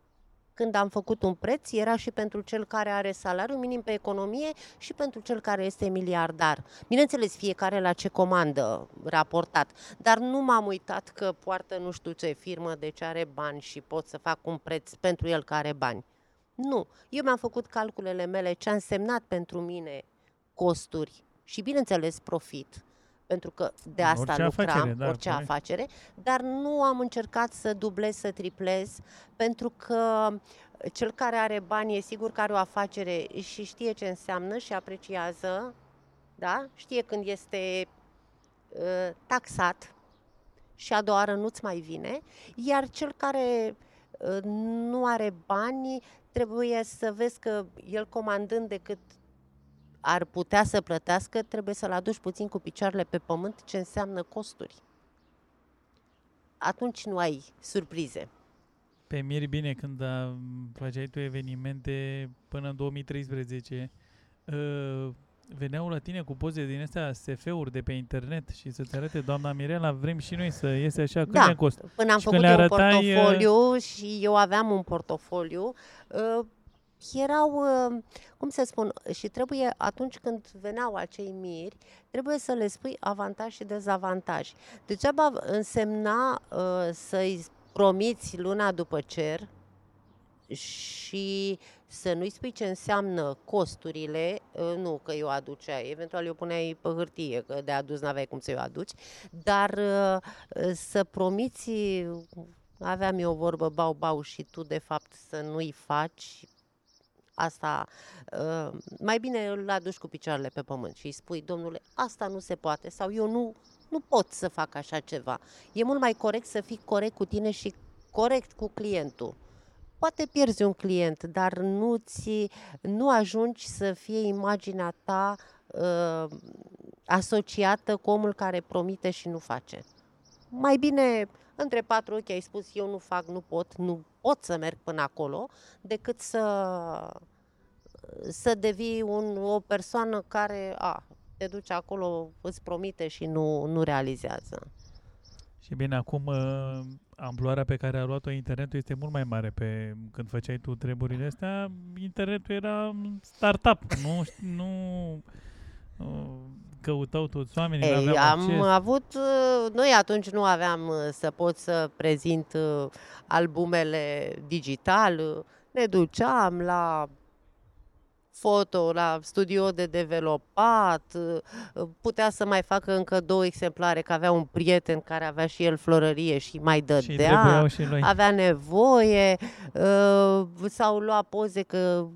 Când am făcut un preț, era și pentru cel care are salariu minim pe economie și pentru cel care este miliardar. Bineînțeles, fiecare la ce comandă raportat, dar nu m-am uitat că poartă nu știu ce firmă, deci are bani și pot să fac un preț pentru el care are bani. Nu. Eu mi-am făcut calculele mele, ce a însemnat pentru mine costuri și, bineînțeles, profit pentru că de asta Orice lucram, afacere, da, orice corect. afacere, dar nu am încercat să dublez, să triplez, pentru că cel care are bani e sigur că are o afacere și știe ce înseamnă și apreciază, da? știe când este uh, taxat și a doua oară nu-ți mai vine, iar cel care uh, nu are bani trebuie să vezi că el comandând decât ar putea să plătească, trebuie să-l aduci puțin cu picioarele pe pământ, ce înseamnă costuri. Atunci nu ai surprize. Pe miri bine când a, făceai tu evenimente până în 2013, uh, veneau la tine cu poze din astea SF-uri de pe internet și să-ți arate, doamna Mirela, vrem și noi să iese așa, cât Da. ne costă? Până am Și când făcut le eu un arătai, uh, portofoliu și eu aveam un portofoliu, uh, erau, uh, cum să spun, și trebuie atunci când veneau acei miri, trebuie să le spui avantaj și dezavantaj. Degeaba însemna uh, să-i promiți luna după cer și să nu-i spui ce înseamnă costurile, uh, nu că eu aduceai, eventual eu puneai pe hârtie, că de adus n-aveai cum să-i aduci, dar uh, să promiți, aveam eu o vorbă bau-bau și tu de fapt să nu-i faci, asta, uh, mai bine îl aduci cu picioarele pe pământ și îi spui, domnule, asta nu se poate sau eu nu, nu pot să fac așa ceva. E mult mai corect să fii corect cu tine și corect cu clientul. Poate pierzi un client, dar nu, ți, nu ajungi să fie imaginea ta uh, asociată cu omul care promite și nu face. Mai bine între patru ochi ai spus eu nu fac, nu pot, nu pot să merg până acolo, decât să, să devii un, o persoană care a, te duce acolo, îți promite și nu, nu realizează. Și bine, acum uh, amploarea pe care a luat-o internetul este mult mai mare. Pe când făceai tu treburile astea, internetul era startup, nu, nu uh, căutau toți oamenii, Ei, aveau am acces. avut, uh, noi atunci nu aveam uh, să pot să prezint uh, albumele digital, uh, ne duceam la foto la studio de developat, uh, putea să mai facă încă două exemplare, că avea un prieten care avea și el florărie și mai Și dădea, trebuiau și lui. avea nevoie, uh, s-au luat poze că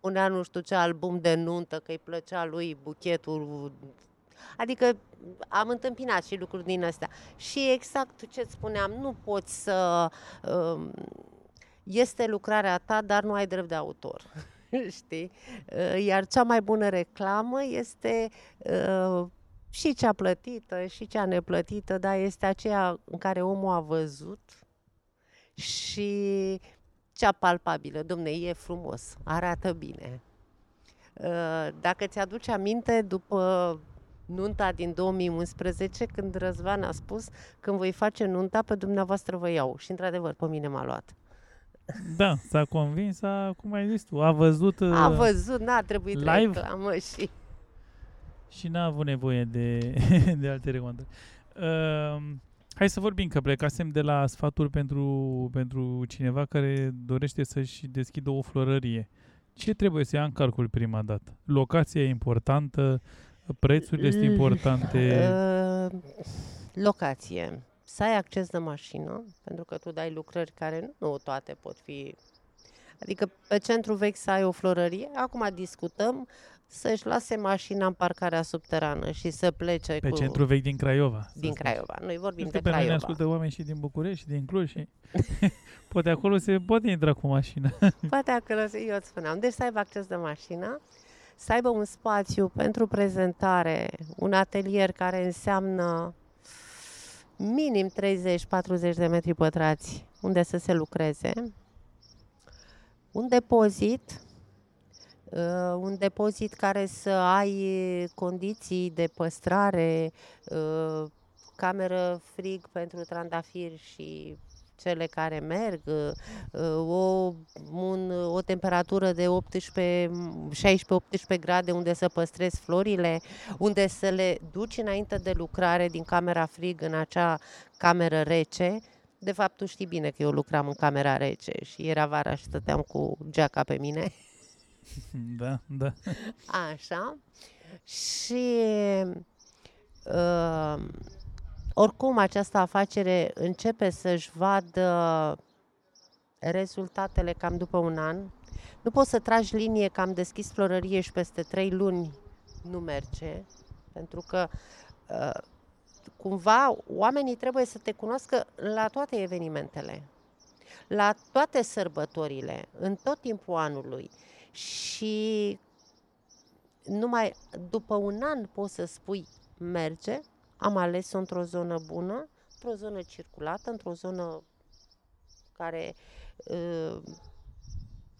punea nu știu ce album de nuntă, că îi plăcea lui buchetul. Adică am întâmpinat și lucruri din astea. Și exact ce-ți spuneam, nu poți să... um, Este lucrarea ta, dar nu ai drept de autor. Știi? Uh, Iar cea mai bună reclamă este uh, și cea plătită și cea neplătită, dar este aceea în care omul a văzut și cea palpabilă. Domne, e frumos, arată bine. Uh, Dacă ți-aduci aminte, după nunta din 2011, când Răzvan a spus când voi face nunta, pe dumneavoastră vă iau. Și într-adevăr, pe mine m-a luat. Da, s-a convins, a, cum ai zis tu, a văzut A uh, văzut, n-a trebuit live? reclamă și... și n-a avut nevoie de, de alte recomandări. Uh, hai să vorbim, că plecasem de la sfaturi pentru, pentru cineva care dorește să-și deschidă o florărie. Ce trebuie să ia în calcul prima dată? Locația e importantă, prețurile sunt L- importante. Uh, locație. Să ai acces de mașină, pentru că tu dai lucrări care nu toate pot fi... Adică pe centru vechi să ai o florărie, acum discutăm să-și lase mașina în parcarea subterană și să plece Pe cu... centru vechi din Craiova. să din spun. Craiova. Noi vorbim Pentru de că pe noi ne Craiova. ascultă oameni și din București și din Cluj și poate acolo se poate intra cu mașina. Poate acolo, eu îți spuneam. Deci să aibă acces de mașină, să aibă un spațiu pentru prezentare, un atelier care înseamnă minim 30-40 de metri pătrați unde să se lucreze, un depozit, uh, un depozit care să ai condiții de păstrare, uh, cameră frig pentru trandafiri și cele care merg, uh, o, un, o temperatură de 18, 16-18 grade unde să păstrezi florile, unde să le duci înainte de lucrare din camera frig în acea cameră rece. De fapt, tu știi bine că eu lucram în camera rece și era vara și stăteam cu geaca pe mine. da, da. Așa. Și uh, oricum această afacere începe să-și vadă rezultatele cam după un an. Nu poți să tragi linie că am deschis florărie și peste trei luni nu merge, pentru că uh, cumva oamenii trebuie să te cunoască la toate evenimentele, la toate sărbătorile, în tot timpul anului și numai după un an poți să spui merge, am ales-o într-o zonă bună, într-o zonă circulată, într-o zonă care uh,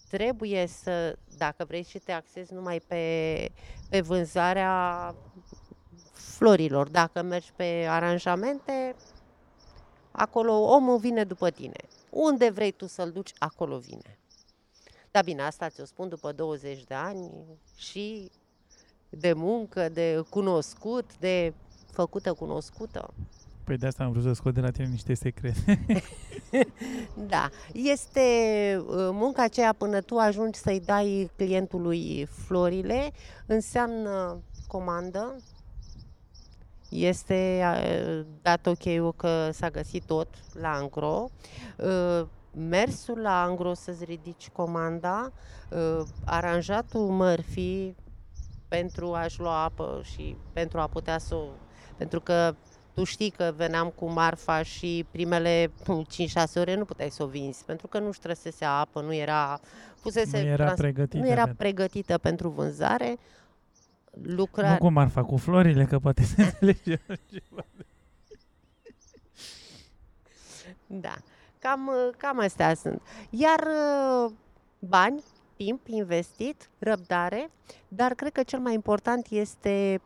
trebuie să, dacă vrei și te axezi numai pe, pe vânzarea florilor, dacă mergi pe aranjamente, acolo omul vine după tine. Unde vrei tu să-l duci, acolo vine. Da, bine, asta ți-o spun după 20 de ani și de muncă, de cunoscut, de făcută cunoscută. Păi de asta am vrut să scot de la tine niște secrete. Da, este uh, munca aceea până tu ajungi să-i dai clientului florile, înseamnă comandă, este uh, dat ok că s-a găsit tot la angro, uh, mersul la angro să-ți ridici comanda, uh, aranjatul mărfii pentru a-și lua apă și pentru a putea să o... Pentru că tu știi că veneam cu marfa și primele 5-6 ore nu puteai să o vinzi, pentru că nu-și trăsese apă, nu era... Pusese nu era trans- pregătită. nu era pentru- pregătită pentru vânzare. Nu Lucra... cum ar fac cu florile, că poate se înțelege altceva. Da, cam, cam astea sunt. Iar uh, bani, timp investit, răbdare, dar cred că cel mai important este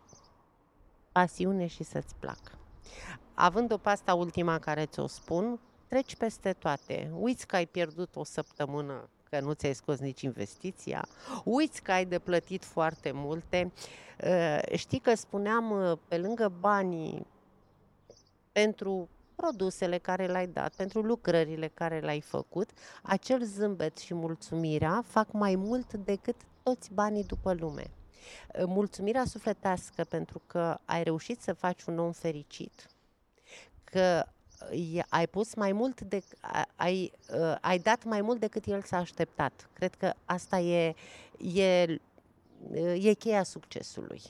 pasiune și să-ți placă. Având-o pe asta ultima care ți-o spun, treci peste toate. Uiți că ai pierdut o săptămână că nu ți-ai scos nici investiția, uiți că ai de plătit foarte multe. Uh, Știi că spuneam, uh, pe lângă banii pentru produsele care le-ai dat, pentru lucrările care le-ai făcut, acel zâmbet și mulțumirea fac mai mult decât toți banii după lume. Uh, Mulțumirea sufletească pentru că ai reușit să faci un om fericit, că i- ai pus mai mult de, a- ai, uh, ai dat mai mult decât el s-a așteptat. Cred că asta e, e, uh, e cheia succesului.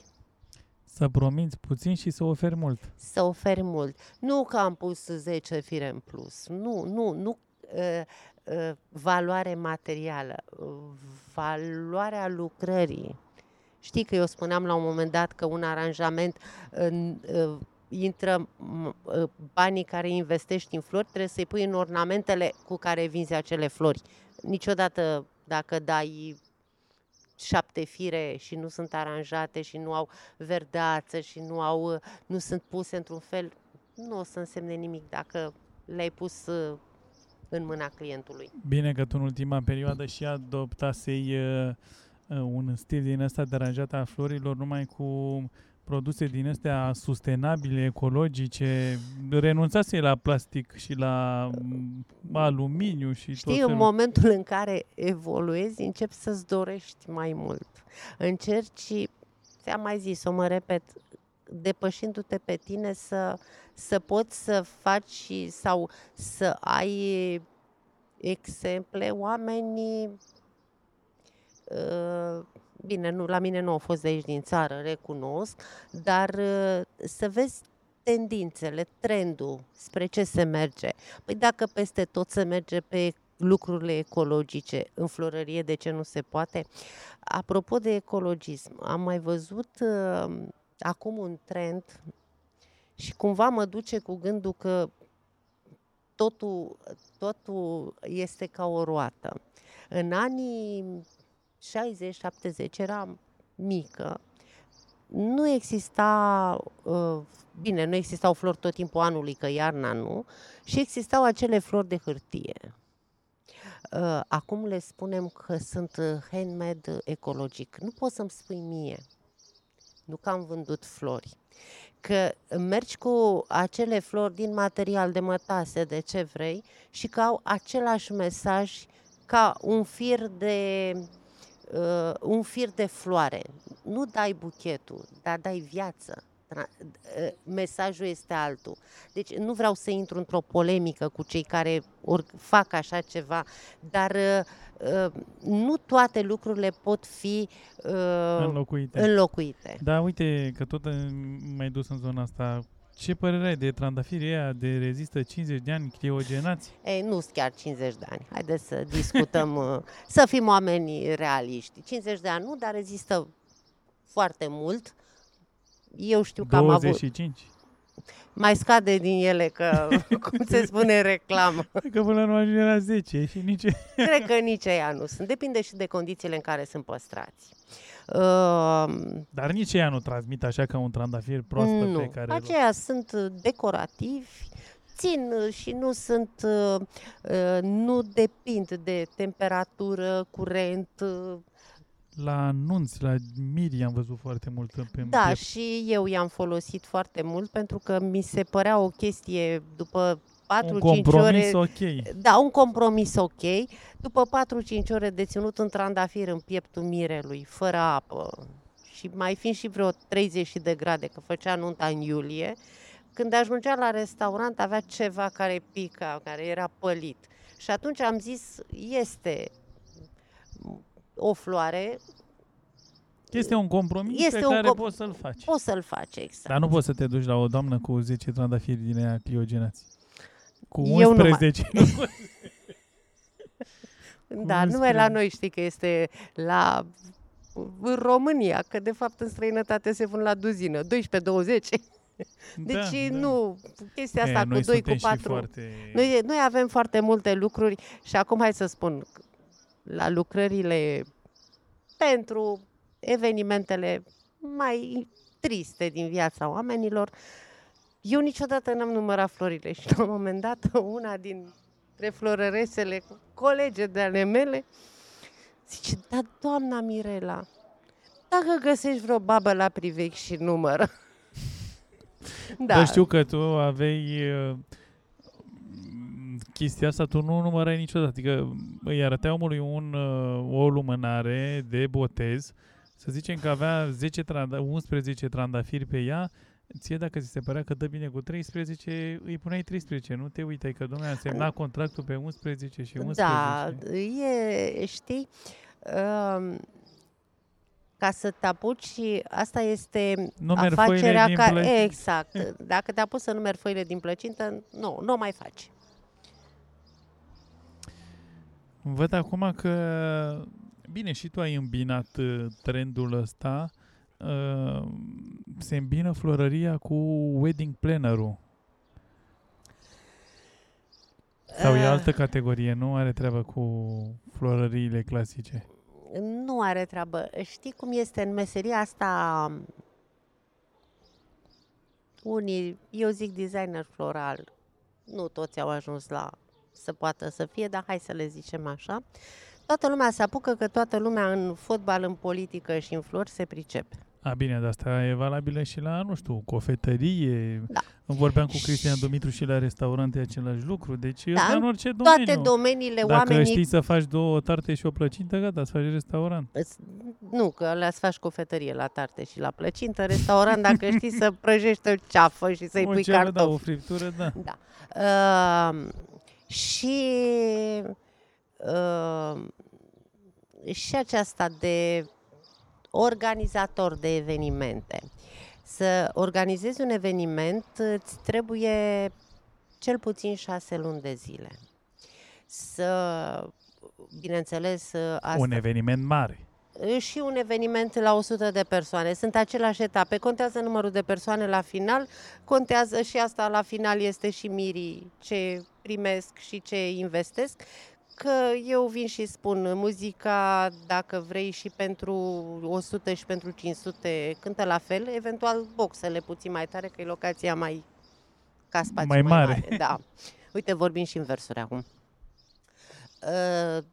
Să promiți puțin și să oferi mult. să oferi mult. Nu că am pus 10 fire în plus. Nu, nu, nu uh, uh, valoare materială, uh, valoarea lucrării. Știi că eu spuneam la un moment dat că un aranjament în, uh, intră m- uh, banii care investești în flori, trebuie să-i pui în ornamentele cu care vinzi acele flori. Niciodată dacă dai șapte fire și nu sunt aranjate și nu au verdeață și nu au uh, nu sunt puse într-un fel, nu o să însemne nimic dacă le-ai pus uh, în mâna clientului. Bine că tu în ultima perioadă și adoptasei uh, uh, un stil din ăsta de aranjat a florilor numai cu produse din astea sustenabile, ecologice, renunțase la plastic și la mm, aluminiu și tot Știi, în felul. momentul în care evoluezi, începi să-ți dorești mai mult. Încerci, ți-am mai zis, o mă repet, depășindu-te pe tine să, să poți să faci și- sau să ai exemple, oamenii uh, bine, nu, la mine nu au fost de aici din țară, recunosc, dar uh, să vezi tendințele, trendul, spre ce se merge. Păi dacă peste tot se merge pe lucrurile ecologice, în florărie, de ce nu se poate? Apropo de ecologism, am mai văzut uh, acum un trend și cumva mă duce cu gândul că totul, totul este ca o roată. În anii 60-70 eram mică, nu exista, uh, bine, nu existau flori tot timpul anului, că iarna nu, și existau acele flori de hârtie. Uh, Acum le spunem că sunt uh, handmade uh, ecologic. Nu poți să-mi spui mie, nu că am vândut flori, că mergi cu acele flori din material de mătase, de ce vrei, și că au același mesaj ca un fir de uh, un fir de floare. Nu dai buchetul, dar dai viață. Tra- uh, mesajul este altul. Deci nu vreau să intru într-o polemică cu cei care or, fac așa ceva, dar uh, uh, nu toate lucrurile pot fi uh, înlocuite. înlocuite. Da, uite că tot uh, m-ai dus în zona asta. Ce părere ai de trandafirii ăia de rezistă 50 de ani criogenați? Ei, nu sunt chiar 50 de ani. Haideți să discutăm, uh, să fim oameni realiști. 50 de ani nu, dar rezistă foarte mult. Eu știu că am avut... 25? Mai scade din ele, că, cum se spune în reclamă. Cred că până nu ajunge la 10 și nici... Cred că nici ea nu sunt. Depinde și de condițiile în care sunt păstrați. Uh, Dar nici ea nu transmit așa ca un trandafir proaspăt nu. pe care... îl- Aceia sunt uh, decorativi, țin uh, și nu sunt, uh, uh, nu depind de temperatură, curent. Uh, La anunți, la miri am văzut foarte mult pe Da, piept. și eu i-am folosit foarte mult pentru că mi se părea o chestie după 4-5 Un compromis ore... ok. Da, un compromis ok. După 4-5 ore de ținut în trandafir în pieptul mirelui, fără apă și mai fiind și vreo 30 de grade, că făcea nunta în iulie, când ajungea la restaurant avea ceva care pica, care era pălit. Și atunci am zis, este o floare, Este un compromis Este pe un care com- poți să-l faci. poți să-l faci exact. Dar nu poți să te duci la o doamnă cu 10 trandafiri din aia cliogenați. Cu Eu nu mai- 11. Da, Cum numai la spune? noi știi că este la în România, că de fapt în străinătate se vând la duzină, 12-20. Deci da, nu, chestia asta E, cu noi 2 cu suntem și 4. foarte... Noi, noi avem foarte multe lucruri și acum hai să spun, la lucrările pentru evenimentele mai triste din viața oamenilor, eu niciodată n-am numărat florile și la un moment dat una din florăresele colege de ale mele zice, da, doamna Mirela, dacă găsești vreo babă la privec și numără. Da. Dar știu că tu aveai uh, chestia asta tu nu numărai niciodată. Adică îi arătea omului un, uh, o lumânare de botez, să zicem că avea 10 tranda, 11 trandafiri pe ea, ție dacă ți se părea că dă bine cu 13, îi puneai 13, nu te uitai că domnule a semnat contractul pe 11 și 11. Da, e, știi, uh, ca să te apuci, asta este Numeri afacerea foile din care... plăcintă. Exact. Dacă te apuci să numeri foile din plăcintă, nu, nu o mai faci. Văd acum că, bine, și tu ai îmbinat uh, trendul ăsta, uh, se îmbină florăria cu wedding planner-ul. Sau e Ah. altă categorie, nu are treabă cu florăriile clasice. Nu are treabă. Știi cum este în meseria asta? Unii, eu zic designer floral, nu toți au ajuns la să poată să fie, dar hai să le zicem așa. Toată lumea se apucă că toată lumea în fotbal, în politică și în flori se pricepe. A, bine, dar asta e valabilă și la, nu știu, cofetărie. Da. Vorbeam cu Și- Cristian Dumitru și la restaurante același lucru. Deci Da, da, în în orice domeniu. Toate domeniile Dacă oamenii... știi să faci două tarte și o plăcintă, gata, îți faci restaurant. Îți- Nu, că le faci cofetărie la tarte și la plăcintă, restaurant, dacă știi să prăjești o ceafă și să-i o pui ceară, da, cartofi. o friptură, da. Da. Uh, și uh, și aceasta de organizator de evenimente. Să organizezi un eveniment îți trebuie cel puțin șase luni de zile. Să, bineînțeles, asta Un eveniment mare. și un eveniment la 100 de persoane. Sunt aceleași etape. Contează numărul de persoane la final, contează și asta la final este și mirii ce primesc și ce investesc. Că eu vin și spun, muzica, dacă vrei și pentru 100 și pentru 500, cântă la fel, eventual boxele puțin mai tare, că e locația mai ca spațiu Mai mai, mare. mare. Da. Uite, vorbim și în versuri acum. Uh,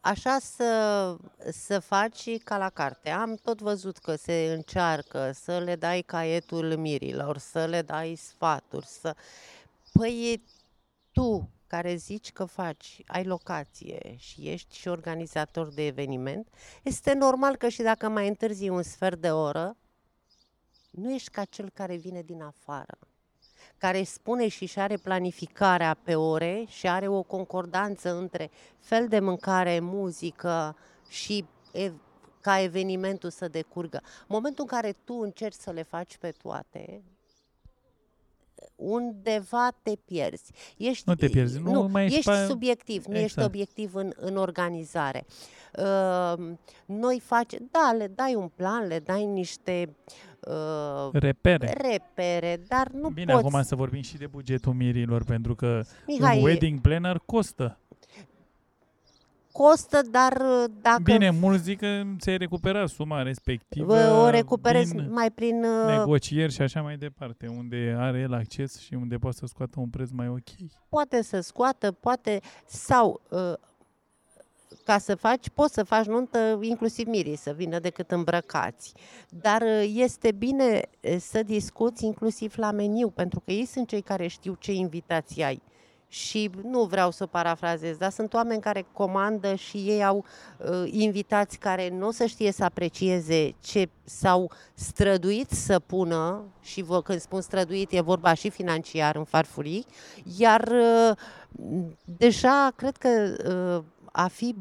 așa să, să faci ca la carte. Am tot văzut că se încearcă să le dai caietul mirilor, să le dai sfaturi, să... Păi tu care zici că faci, ai locație și ești și organizator de eveniment, este normal că și dacă mai întârzi un sfert de oră, nu ești ca cel care vine din afară care spune și și are planificarea pe ore și are o concordanță între fel de mâncare, muzică și ev- ca evenimentul să decurgă. Momentul în care tu încerci să le faci pe toate, undeva te pierzi. Ești, Nu te pierzi, nu mai ești ești pe- subiectiv, nu ești Exact. obiectiv în, în organizare. Uh, noi face, da, le dai un plan, le dai niște uh, Repere. repere, dar nu Bine, poți. acum să vorbim și de bugetul mirilor, pentru că Mihai, un wedding planner costă. Costă, dar uh, dacă Bine, mulți zic că ți-ai recuperat suma respectivă vă o recuperezi din mai prin... uh, negocieri și așa mai departe, unde are el acces și unde poate să scoată un preț mai ok. Poate să scoată, poate... Sau uh, ca să faci, poți să faci nuntă inclusiv mirii să vină decât îmbrăcați. Dar uh, este bine uh, să discuți inclusiv la meniu, pentru că ei sunt cei care știu ce invitații ai. Și nu vreau să parafrazez, dar sunt oameni care comandă și ei au uh, invitați care nu o să știe să aprecieze ce s-au străduit să pună, și vă, când spun străduit e vorba și financiar în farfurii, iar uh, deja cred că uh, a fi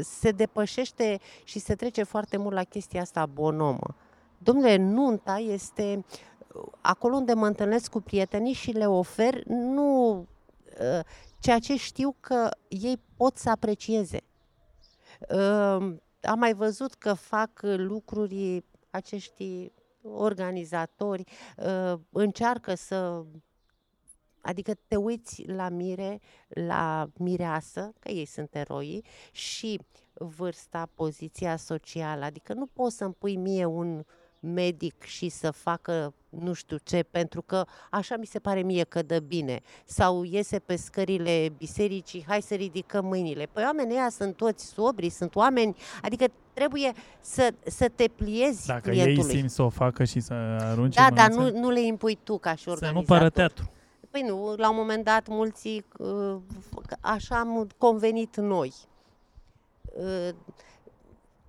se depășește și se trece foarte mult la chestia asta bonomă. Domnule, nunta este uh, acolo unde mă întâlnesc cu prietenii și le ofer nu uh, ceea ce știu că ei pot să aprecieze. Uh, am mai văzut că fac uh, lucruri acești organizatori, uh, încearcă să Adică te uiți la mire, la mireasă, că ei sunt eroii, și vârsta, poziția socială. Adică nu poți să-mi pui mie un medic și să facă nu știu ce, pentru că așa mi se pare mie că dă bine. Sau iese pe scările bisericii, hai să ridicăm mâinile. Păi oamenii ăia sunt toți sobri, sunt oameni, adică trebuie să, să te pliezi Dacă clientului. ei simt să o facă și să arunce da, dar mânuța, nu, nu le impui tu ca și să organizator. nu pară teatru. Păi nu, la un moment dat mulți, uh, așa am convenit noi.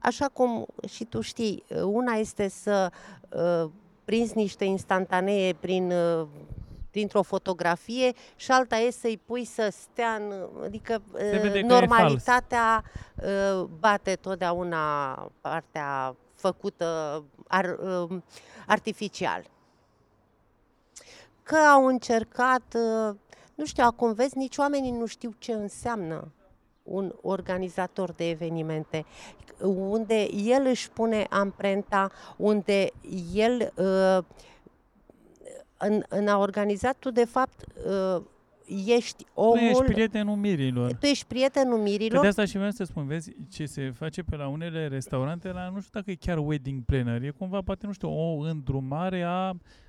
Uh, așa cum și tu știi, uh, una este să prinzi niște instantanee prin printr-o fotografie și alta e să-i pui să stea în... Adică normalitatea bate totdeauna partea făcută ar, artificial. Că au încercat, uh, nu știu, acum vezi, nici oamenii nu știu ce înseamnă un organizator de evenimente, unde el își pune amprenta, unde el uh, în, în a organizat tu de fapt uh, ești omul... Tu ești prietenul mirilor. Tu ești prietenul mirilor. Că de asta și vreau să spun, vezi, ce se face pe la unele restaurante, la nu știu dacă e chiar wedding planner, e cumva poate, nu știu, o îndrumare a Uh,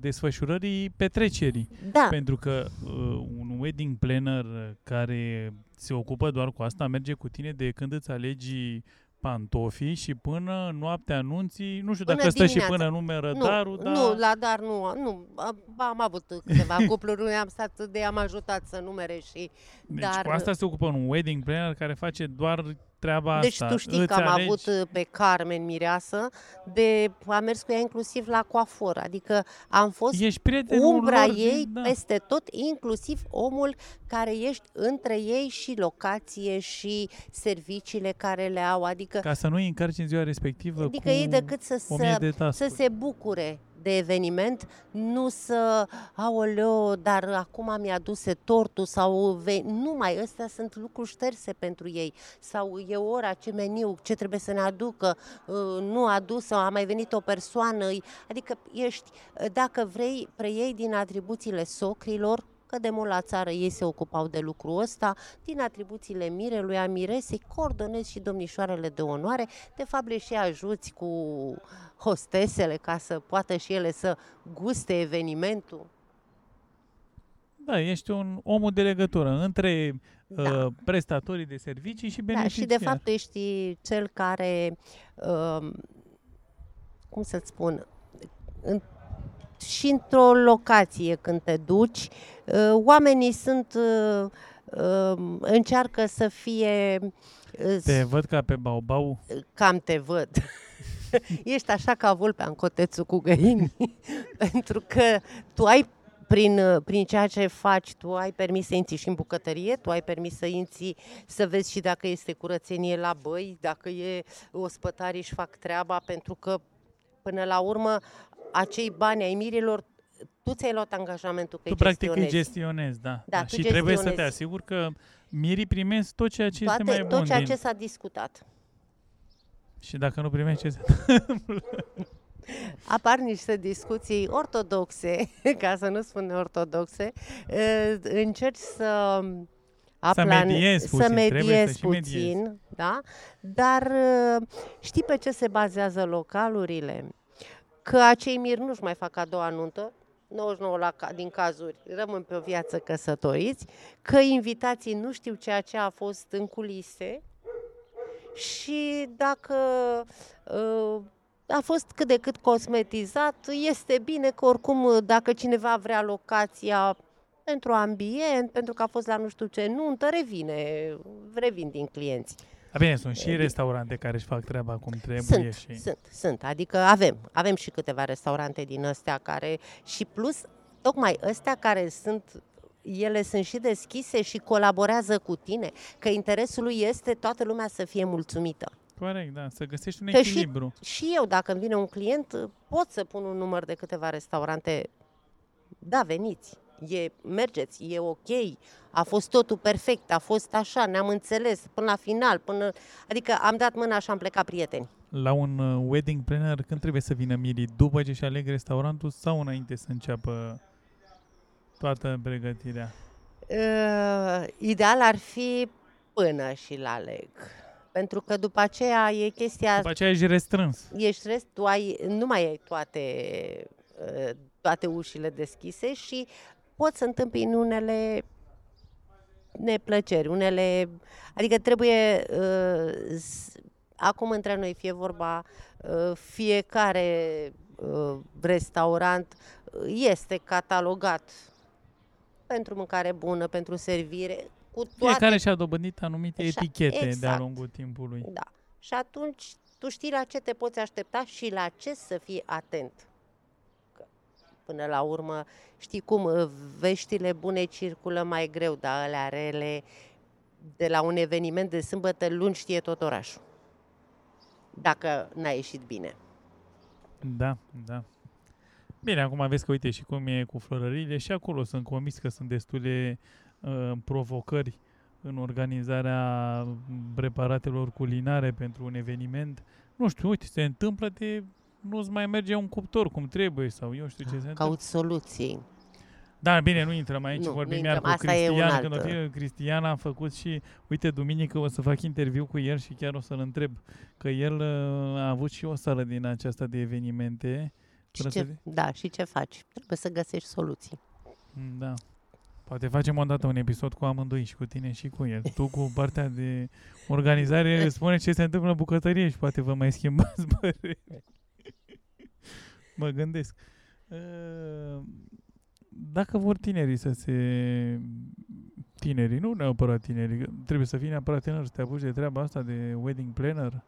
desfășurării petrecerii. Da. Pentru că uh, un wedding planner care se ocupă doar cu asta merge cu tine de când îți alegi pantofii și până noaptea anunții, nu știu până dacă stă și până numeră nu, darul, dar... Nu, la dar nu, nu, am avut câteva cupluri unde am stat de am ajutat să numere și... Deci dar... cu asta se ocupă un wedding planner care face doar treaba deci asta. Deci tu știi Îți că am alegi... avut uh, pe Carmen Mireasă, de, am mers cu ea inclusiv la coafor, adică am fost ești umbra lor, ei da. peste tot, inclusiv omul care ești între ei și locație și serviciile care le au, adică... Ca să nu îi încarci în ziua respectivă Adică cu ei decât să, să, să se bucure de eveniment, nu să, aoleo, dar acum mi-a aduse tortul sau ve- nu mai, astea sunt lucruri șterse pentru ei. Sau e ora, ce meniu, ce trebuie să ne aducă, uh, nu a adus sau a mai venit o persoană, adică ești, dacă vrei, preiei din atribuțiile socrilor, că de mult la țară ei se ocupau de lucrul ăsta, din atribuțiile mirelui, a miresei, coordonezi și domnișoarele de onoare, de fapt le și ajuți cu hostesele ca să poată și ele să guste evenimentul. Da, ești un om de legătură între da. uh, prestatorii de servicii și beneficiari. Da, și de fapt ești cel care, uh, cum să-ți spun, în, și într-o locație când te duci, uh, oamenii sunt, uh, uh, încearcă să fie... Uh, te văd ca pe baubau? Cam te văd. Ești așa ca vulpea în cotețul cu găini, pentru că tu ai prin, prin ceea ce faci, tu ai permis să intri și în bucătărie, tu ai permis să intri să vezi și dacă este curățenie la băi, dacă e ospătarii își fac treaba, pentru că până la urmă acei bani ai mirilor tu ți-ai luat angajamentul că tu practic îi gestionezi, da. da, da. Și trebuie să te asiguri că mirii primesc tot ceea ce Toate, este mai bun tot ceea din... ce s-a discutat. Și dacă nu primești, ce se Apar niște discuții ortodoxe, ca să nu spun ortodoxe, încerci să aplan, să mediezi puțin, să mediezi să puțin mediezi. da? dar știi pe ce se bazează localurile? Că acei miri nu-și mai fac a doua nuntă, 99 la, din cazuri rămân pe o viață căsătoriți, că invitații nu știu ceea ce a fost în culise, și dacă uh, a fost cât de cât cosmetizat, este bine că oricum dacă cineva vrea locația pentru ambient, pentru că a fost la nu știu ce nuntă, revine, revin din clienți. A bine, sunt și restaurante care își fac treaba cum trebuie sunt, și... Sunt, sunt, adică avem, avem și câteva restaurante din astea care, și plus, tocmai astea care sunt ele sunt și deschise și colaborează cu tine, că interesul lui este toată lumea să fie mulțumită. Corect, da, să găsești un că echilibru. Și, și eu, dacă îmi vine un client, pot să pun un număr de câteva restaurante. Da, veniți, e, mergeți, e ok, a fost totul perfect, a fost așa, ne-am înțeles până la final, până... adică am dat mâna și am plecat prieteni. La un uh, wedding planner, când trebuie să vină mirii? După ce și aleg restaurantul sau înainte să înceapă toată pregătirea? Uh, ideal ar fi până și la leg. Pentru că după aceea e chestia... După aceea ești restrâns. Ești rest, tu ai, nu mai ai toate, uh, toate ușile deschise și poți să întâmpini unele neplăceri, unele... Adică trebuie... Uh, acum între noi fie vorba, uh, fiecare uh, restaurant uh, este catalogat pentru mâncare bună, pentru servire, cu toate... Fiecare și-a dobândit anumite Așa, etichete de-a exact. lungul timpului. Da. Și atunci tu știi la ce te poți aștepta și la ce să fii atent. Că, până la urmă, știi cum, uh, veștile bune circulă mai greu, dar alea rele, de la un eveniment de sâmbătă luni știe tot orașul. Dacă n-a ieșit bine. Da, da. Bine, acum vezi că uite și cum e cu florările și acolo sunt convins că sunt destule uh, provocări în organizarea preparatelor culinare pentru un eveniment. Nu știu, uite, se întâmplă de nu-ți mai merge un cuptor cum trebuie sau eu știu ce se întâmplă. Caut soluții. Da, bine, nu intrăm aici, Nu, vorbim nu iar intrăm, cu asta e un Cristian, alt, când o fi Cristian a făcut și, uite, duminică o să fac interviu cu el și chiar o să-l întreb, că el uh, a avut și o sală din aceasta de evenimente. Și până să ce, da, și ce faci? Trebuie să găsești soluții. Mm, Da. Poate facem o dată un episod cu amândoi și cu tine și cu el. Tu cu partea de organizare spune ce se întâmplă în bucătărie și poate vă mai schimbați păreri. Mă gândesc. Uh, Dacă vor tinerii să se... Tinerii, nu neapărat tinerii, că trebuie să fii neapărat tânăr să te apuci de treaba asta de wedding planner,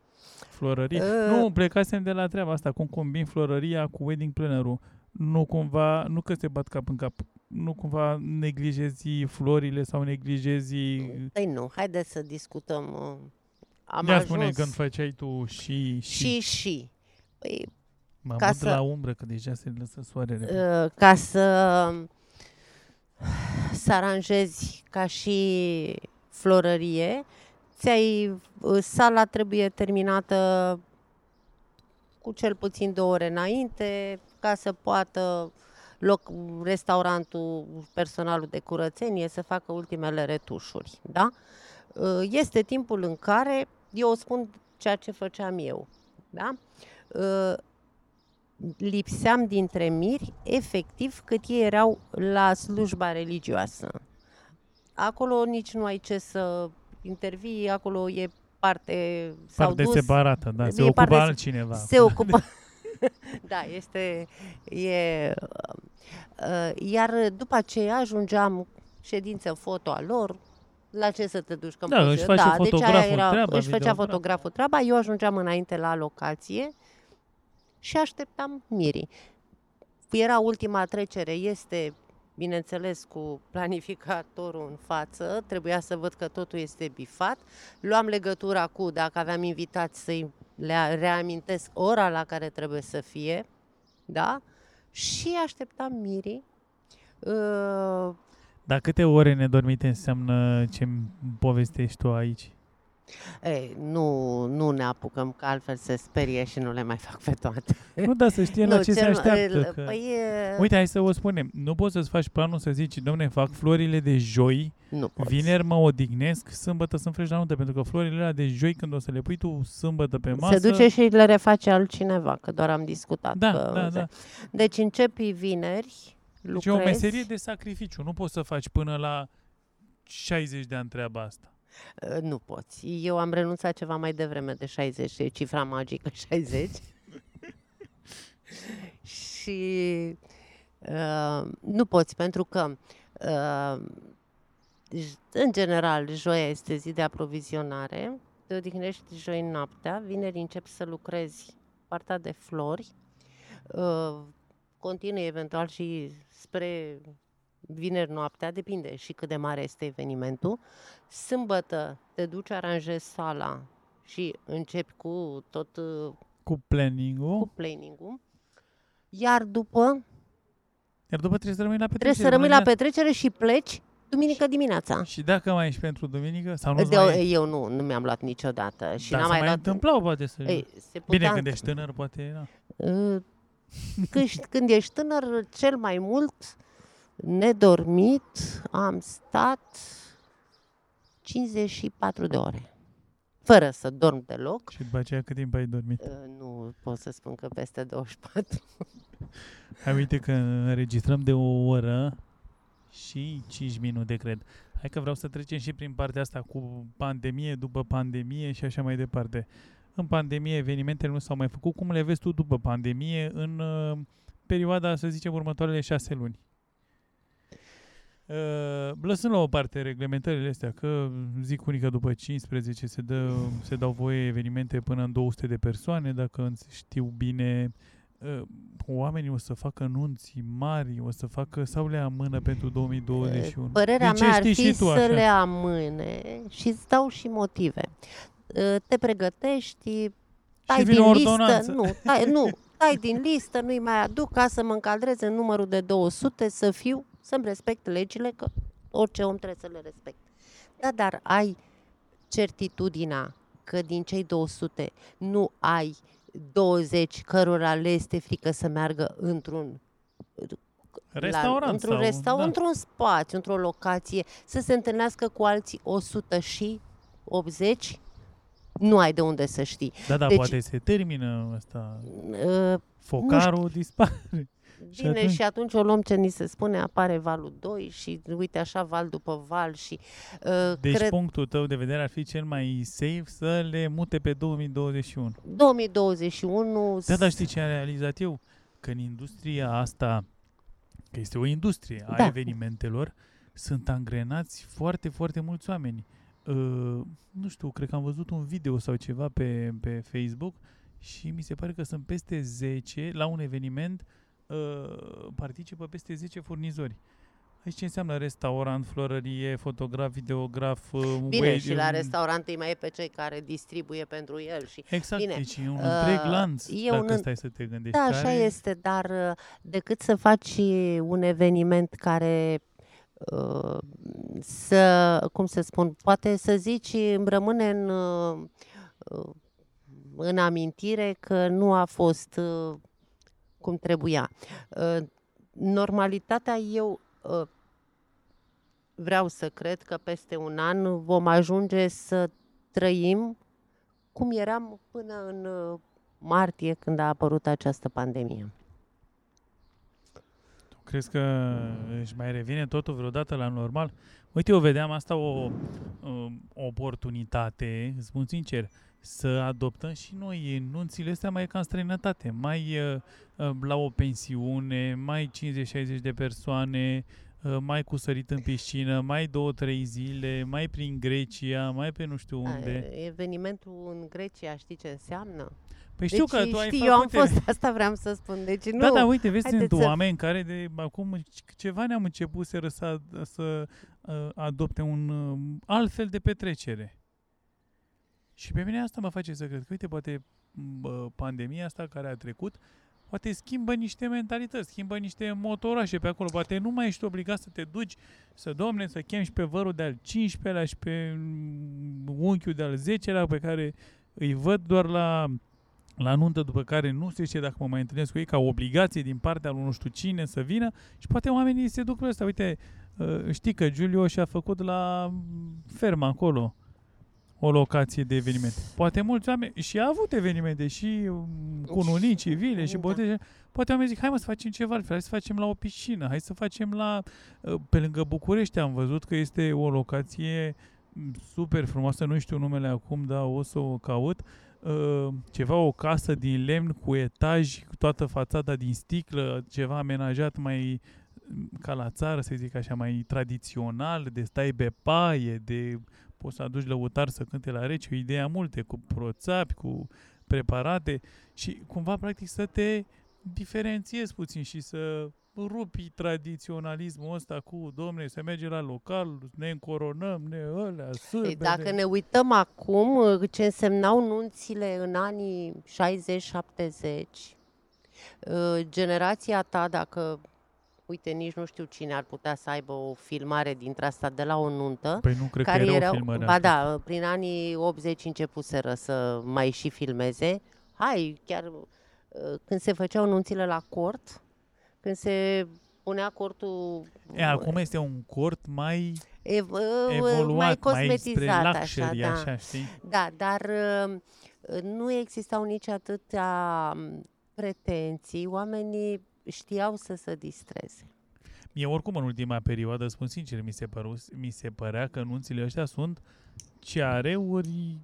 florărie. Uh. Nu, plecasem de la treaba asta, cum combin florăria cu wedding planner-ul. Nu cumva, nu că se bat cap în cap, nu cumva neglijezi florile sau neglijezi... Păi nu, haideți să discutăm. uh, Am Ia ajuns spune când făceai tu și... și și. Păi, Mă ca mut să- la umbră, că deja se lăsă soarele. uh, ca să să aranjezi ca și florărie, ți-ai, uh, sala trebuie terminată cu cel puțin două ore înainte, ca să poată loc, restaurantul, personalul de curățenie să facă ultimele retușuri. Da? Uh, Este timpul în care eu spun ceea ce făceam eu. Da? Uh, Lipseam dintre miri efectiv cât ei erau la slujba religioasă. Acolo nici nu ai ce să intervii, acolo e parte s-au Parte dus, separată, da, se e ocupa parte- altcineva. se ocupă. da, este. E, uh, iar după aceea ajungeam ședință foto a lor. La ce să te duci? Că Da, își face da, fotograful deci aia era, treaba, își făcea videograf. fotograful treaba, eu ajungeam înainte la locație și așteptam mirii. Era ultima trecere, este, bineînțeles, cu planificatorul în față, trebuia să văd că totul este bifat. Luam legătura cu, dacă aveam invitați să-i le reamintesc ora la care trebuie să fie, da? Și așteptam mirii. Uh, Dar câte ore nedormite înseamnă ce povestești tu aici? Ei, nu, nu ne apucăm, că altfel se sperie și nu le mai fac pe toate. Nu, dar să știe la Nu, ce se cel- așteaptă. el- Că... Păi, e- Uite, hai să o spunem. Nu poți să-ți faci planul să zici, domne, fac florile de joi, nu poți. vineri mă odihnesc, sâmbătă sunt fresh la nuntă, pentru că florile alea de joi, când o să le pui tu sâmbătă pe masă... Se duce și le reface altcineva, că doar am discutat. Da, că, da, da. Deci începi vineri, Deci lucrezi. e o meserie de sacrificiu. Nu poți să faci până la 60 de ani treaba asta. Uh, Nu poți. Eu am renunțat ceva mai devreme de 60, e cifra magică 60. și uh, nu poți, pentru că uh, j- în general, joia este zi de aprovizionare, te odihnești joi noaptea, vineri începi să lucrezi partea de flori, uh, continui eventual și spre vineri noaptea, depinde și cât de mare este evenimentul. Sâmbătă te duci, aranjezi sala și începi cu tot uh, Cu planning-ul. cu planning-ul. Iar după Iar după trebuie să rămâi la petrecere. trebuie să rămâi la până petrecere și pleci duminică dimineața. Și dacă mai ești pentru duminică sau nu De, mai eu nu, nu mi-am luat niciodată și Dar n-am se mai mai luat. întâmplau, poate să... Ei, se Bine, putea- când ești tânăr, poate... Da. Uh, Când, ești- când ești tânăr, cel mai mult nedormit am stat 54 de ore. Fără să dorm deloc. Și după aceea cât timp ai dormit? Uh, Nu pot să spun că peste 24. Hai uite că înregistrăm de o oră și 5 minute, cred. Hai că vreau să trecem și prin partea asta cu pandemie, după pandemie și așa mai departe. În pandemie evenimentele nu s-au mai făcut. Cum le vezi tu după pandemie în uh, perioada, să zicem, următoarele șase luni? Uh, lăsând la o parte reglementările astea, că zic unii că după 15 se, dă, se dau voie evenimente până în 200 de persoane, dacă știu bine, uh, oamenii o să facă nunți mari, o să facă sau le amână pentru 2021. Părerea Din ce mea ar știi fi și tu să așa? le amâne și îți dau și motive. Uh, Te pregătești, tai vine din o listă, ordonanță. nu, tai, nu, tai din listă, nu-i mai aduc ca să mă încadrez în numărul de 200, să fiu, să-mi respect legile, că orice om trebuie să le respecte. Da, dar ai certitudinea că din cei 200 nu ai 20 cărora le este frică să meargă într-un Restaurant la, într-un sau, restaurant, da. într-un spațiu, într-o locație, să se întâlnească cu alții 100 și 80, nu ai de unde să știi. Da, da, Deci- poate se termină asta. Uh, Focarul dispare. Și Bine, atunci- și atunci o luăm ce ni se spune, apare valul 2 și uite așa val după val și uh, Deci cred punctul tău de vedere ar fi cel mai safe să le mute pe 2021. 2021 Da, dar știi ce am realizat eu? Că în industria asta, că este o industrie a Da. evenimentelor, sunt angrenați foarte, foarte mulți oameni. Uh, nu știu, cred că am văzut un video sau ceva pe, pe Facebook și mi se pare că sunt peste 10, la un eveniment uh, participă peste 10 furnizori. Aici ce înseamnă restaurant, florărie, fotograf, videograf, uh, Bine, wait- și la restaurant îi mai e pe cei care distribuie pentru el și Exact, Bine, deci e un uh, întreg lanț, e dacă un- stai să te gândești. Da, așa care... este, dar uh, decât să faci un eveniment care uh, să, cum să spun, poate să zici, îmi rămâne în, uh, uh, în amintire că nu a fost uh, cum trebuia. Uh, Normalitatea eu uh, vreau să cred că peste un an vom ajunge să trăim cum eram până în uh, martie când a apărut această pandemie. Crezi că își mai revine totul vreodată la normal? Uite, eu vedeam asta o, o oportunitate, îți spun sincer, să adoptăm și noi nunțile astea mai ca în străinătate, mai uh, uh, la o pensiune, mai 50-60 de persoane, uh, mai cu sărit în piscină, mai două, trei zile, mai prin Grecia, mai pe nu știu unde. A, Evenimentul în Grecia, știi ce înseamnă? Păi știu deci, că tu ai știi, făcut... eu am fost, asta vreau să spun, deci nu. Da, da, uite, vezi, sunt Haideți să- oameni care de acum ceva ne-am început să, să, să uh, adopte un uh, alt fel de petrecere. Și pe mine asta mă face să cred că, uite, poate bă, pandemia asta care a trecut, poate schimbă niște mentalități, schimbă niște motorașe pe acolo. Poate nu mai ești obligat să te duci, să domne, să chemi și pe vărul de-al 15-lea și pe mm, unchiul de-al 10-lea pe care îi văd doar la la nuntă după care nu se știe dacă mă mai întâlnesc cu ei, ca obligație din partea lui nu știu cine să vină și poate oamenii se duc la asta. Uite, uh, știi că Giulio și-a făcut la fermă acolo o locație de evenimente. Poate mulți oameni, și a avut evenimente și um, cununii civile și Da. boteze. Poate oamenii zic, hai mă să facem ceva altfel, hai să facem la o piscină, hai să facem la, uh, pe lângă București am văzut că este o locație m, super frumoasă, nu știu numele acum, dar o să o caut, uh, ceva, o casă din lemn cu etaj, cu toată fațada din sticlă, ceva amenajat mai m, ca la țară, să zic așa, mai tradițional, de stai pe paie, de poți să aduci lăutar să cânte la rece, o idee multe, cu proțapi, cu preparate și cumva practic să te diferențiezi puțin și să rupi tradiționalismul ăsta cu, domne, să merge la local, ne încoronăm, ne ălea, sârbe, Păi dacă ne... ne uităm acum uh, ce însemnau nunțile în anii 60-70, uh, generația ta, dacă, uite, nici nu știu cine ar putea să aibă o filmare dintre asta de la o nuntă, Păi nu cred care că era erau, o filmare. ba asta. da, prin anii 80 începuseră să mai și filmeze. Hai, chiar uh, când se făceau nunțile la cort, când se punea cortul E, acum este un cort mai ev- uh, evoluat, mai mai, spre cosmetizat, luxury, așa, așa, da. știi? Da, dar uh, nu existau nici atâtea um, pretenții. Oamenii știau să se distreze. Mie oricum în ultima perioadă, spun sincer, mi se, păru, mi se părea că nunțile ăștia sunt ceareuri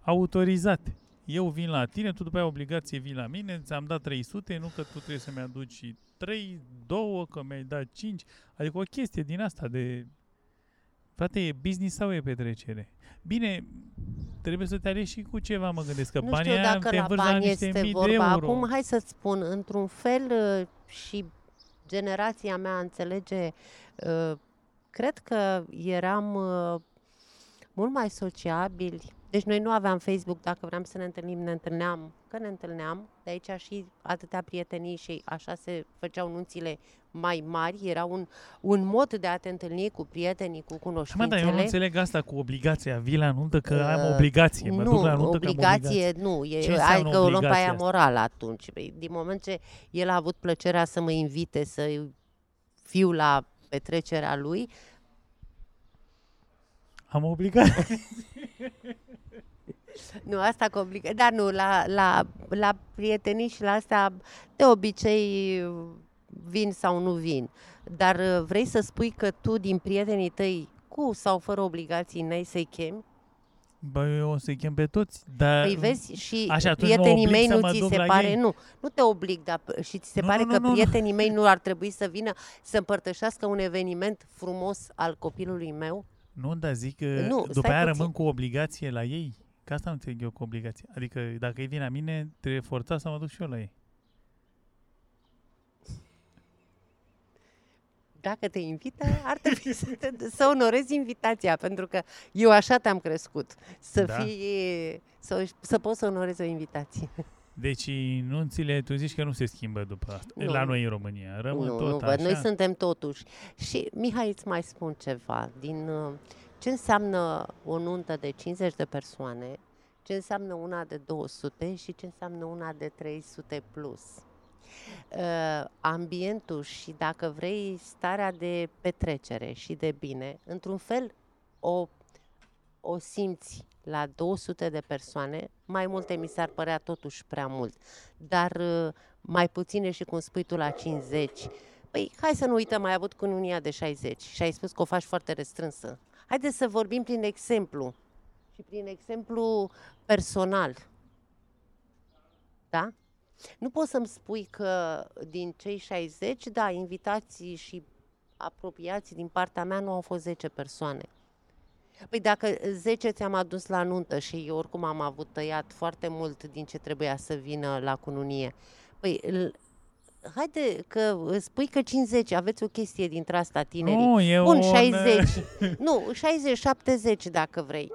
autorizate. Eu vin la tine, tu după aia obligație vii la mine, ți-am dat 300, nu că tu trebuie să-mi aduci 3, 2, că mi-ai dat 5. Adică o chestie din asta de... Frate, e business sau e petrecere? Bine, trebuie să te alegi și cu ceva, mă gândesc, că nu banii știu aia dacă te la învârți la bani niște este mii de vorba. euro. Acum, hai să-ți spun, într-un fel uh, și generația mea înțelege, uh, cred că eram uh, mult mai sociabili. Deci noi nu aveam Facebook, dacă vreau să ne întâlnim, ne întâlneam, că ne întâlneam. De aici și atâtea prietenii și așa se făceau nunțile mai mari. Era un, un mod de a te întâlni cu prietenii, cu Mă, cunoștințele. dar eu nu înțeleg asta cu obligația. Vii la nuntă că am Uh, obligație. Mă nu, duc la nuntă că am obligație nu. E, Ce înseamnă adică o luăm pe aia obligația asta? morală atunci. Păi, Din moment ce el a avut plăcerea să mă invite să fiu la petrecerea lui, Am obligație. nu, asta cu obliga... Dar nu, la, la, la prietenii și la asta de obicei vin sau nu vin. Dar uh, vrei să spui că tu din prietenii tăi cu sau fără obligații n-ai să-i chemi? Bă, eu o să-i chem pe toți. Dar Păi vezi și Așa, atunci mă prietenii oblig mei să nu mă ți duc se la pare, ei? nu, nu te oblig, dar p- și ți se Nu, pare nu, că nu, nu, nu. prietenii mei nu ar trebui să vină să împărtășească un eveniment frumos al copilului meu? Nu, dar zic că Nu, după stai aia puțin. rămân cu obligație la ei. Că asta nu înțeleg eu cu obligație. Adică dacă ei vin la mine, trebuie forțat să mă duc și eu la ei. Dacă te invită, ar trebui să, te, să onorezi invitația, pentru că eu așa te-am crescut, să Da. fii, să, să poți să onorezi o invitație. Deci nunțile, tu zici că nu se schimbă după asta. Nu. La noi în România. Rămân nu, tot nu așa. văd, noi suntem totuși. Și, Mihai, îți mai spun ceva. Din uh, ce înseamnă o nuntă de 50 de persoane, ce înseamnă una de 200 și ce înseamnă una de 300 plus. Uh, ambientul și, dacă vrei, starea de petrecere și de bine, într-un fel, o, o simți la 200 de persoane, mai multe mi s-ar părea totuși prea mult, dar uh, mai puține și cum spui tu la 50. Păi, hai să nu uităm, ai avut cununia de 60 și ai spus că o faci foarte restrânsă. Haideți să vorbim prin exemplu și prin exemplu personal. Da? Nu poți să-mi spui că din cei 60, da, invitații și apropiații din partea mea nu au fost 10 persoane. Păi dacă 10 ți-am adus la nuntă și eu oricum am avut tăiat foarte mult din ce trebuia să vină la cununie, păi l- haide că spui că 50, aveți o chestie dintre asta tinerii. Nu, e Bun, un... 60. Nu, 60, 70 dacă vrei.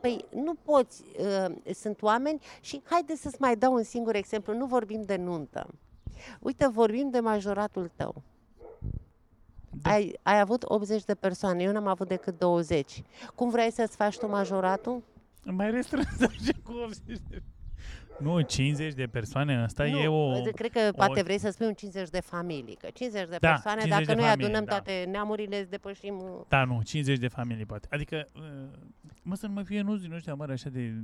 Păi nu poți, uh, sunt oameni și haide să-ți mai dau un singur exemplu, nu vorbim de nuntă. Uite, vorbim de majoratul tău. Da. Ai, ai avut 80 de persoane, eu n-am avut decât 20. Cum vrei să-ți faci tu majoratul? Mai restrâns așa cu 80 de... Nu, 50 de persoane, asta nu, e o... Cred că poate vrei să spui un 50 de familii, că 50 de Da, persoane, 50 dacă de noi familii, adunăm da. toate neamurile, îți depășim... uh, Da, nu, 50 de familii poate. Adică, uh, mă, să nu mai fie nuți din ăștia mari așa de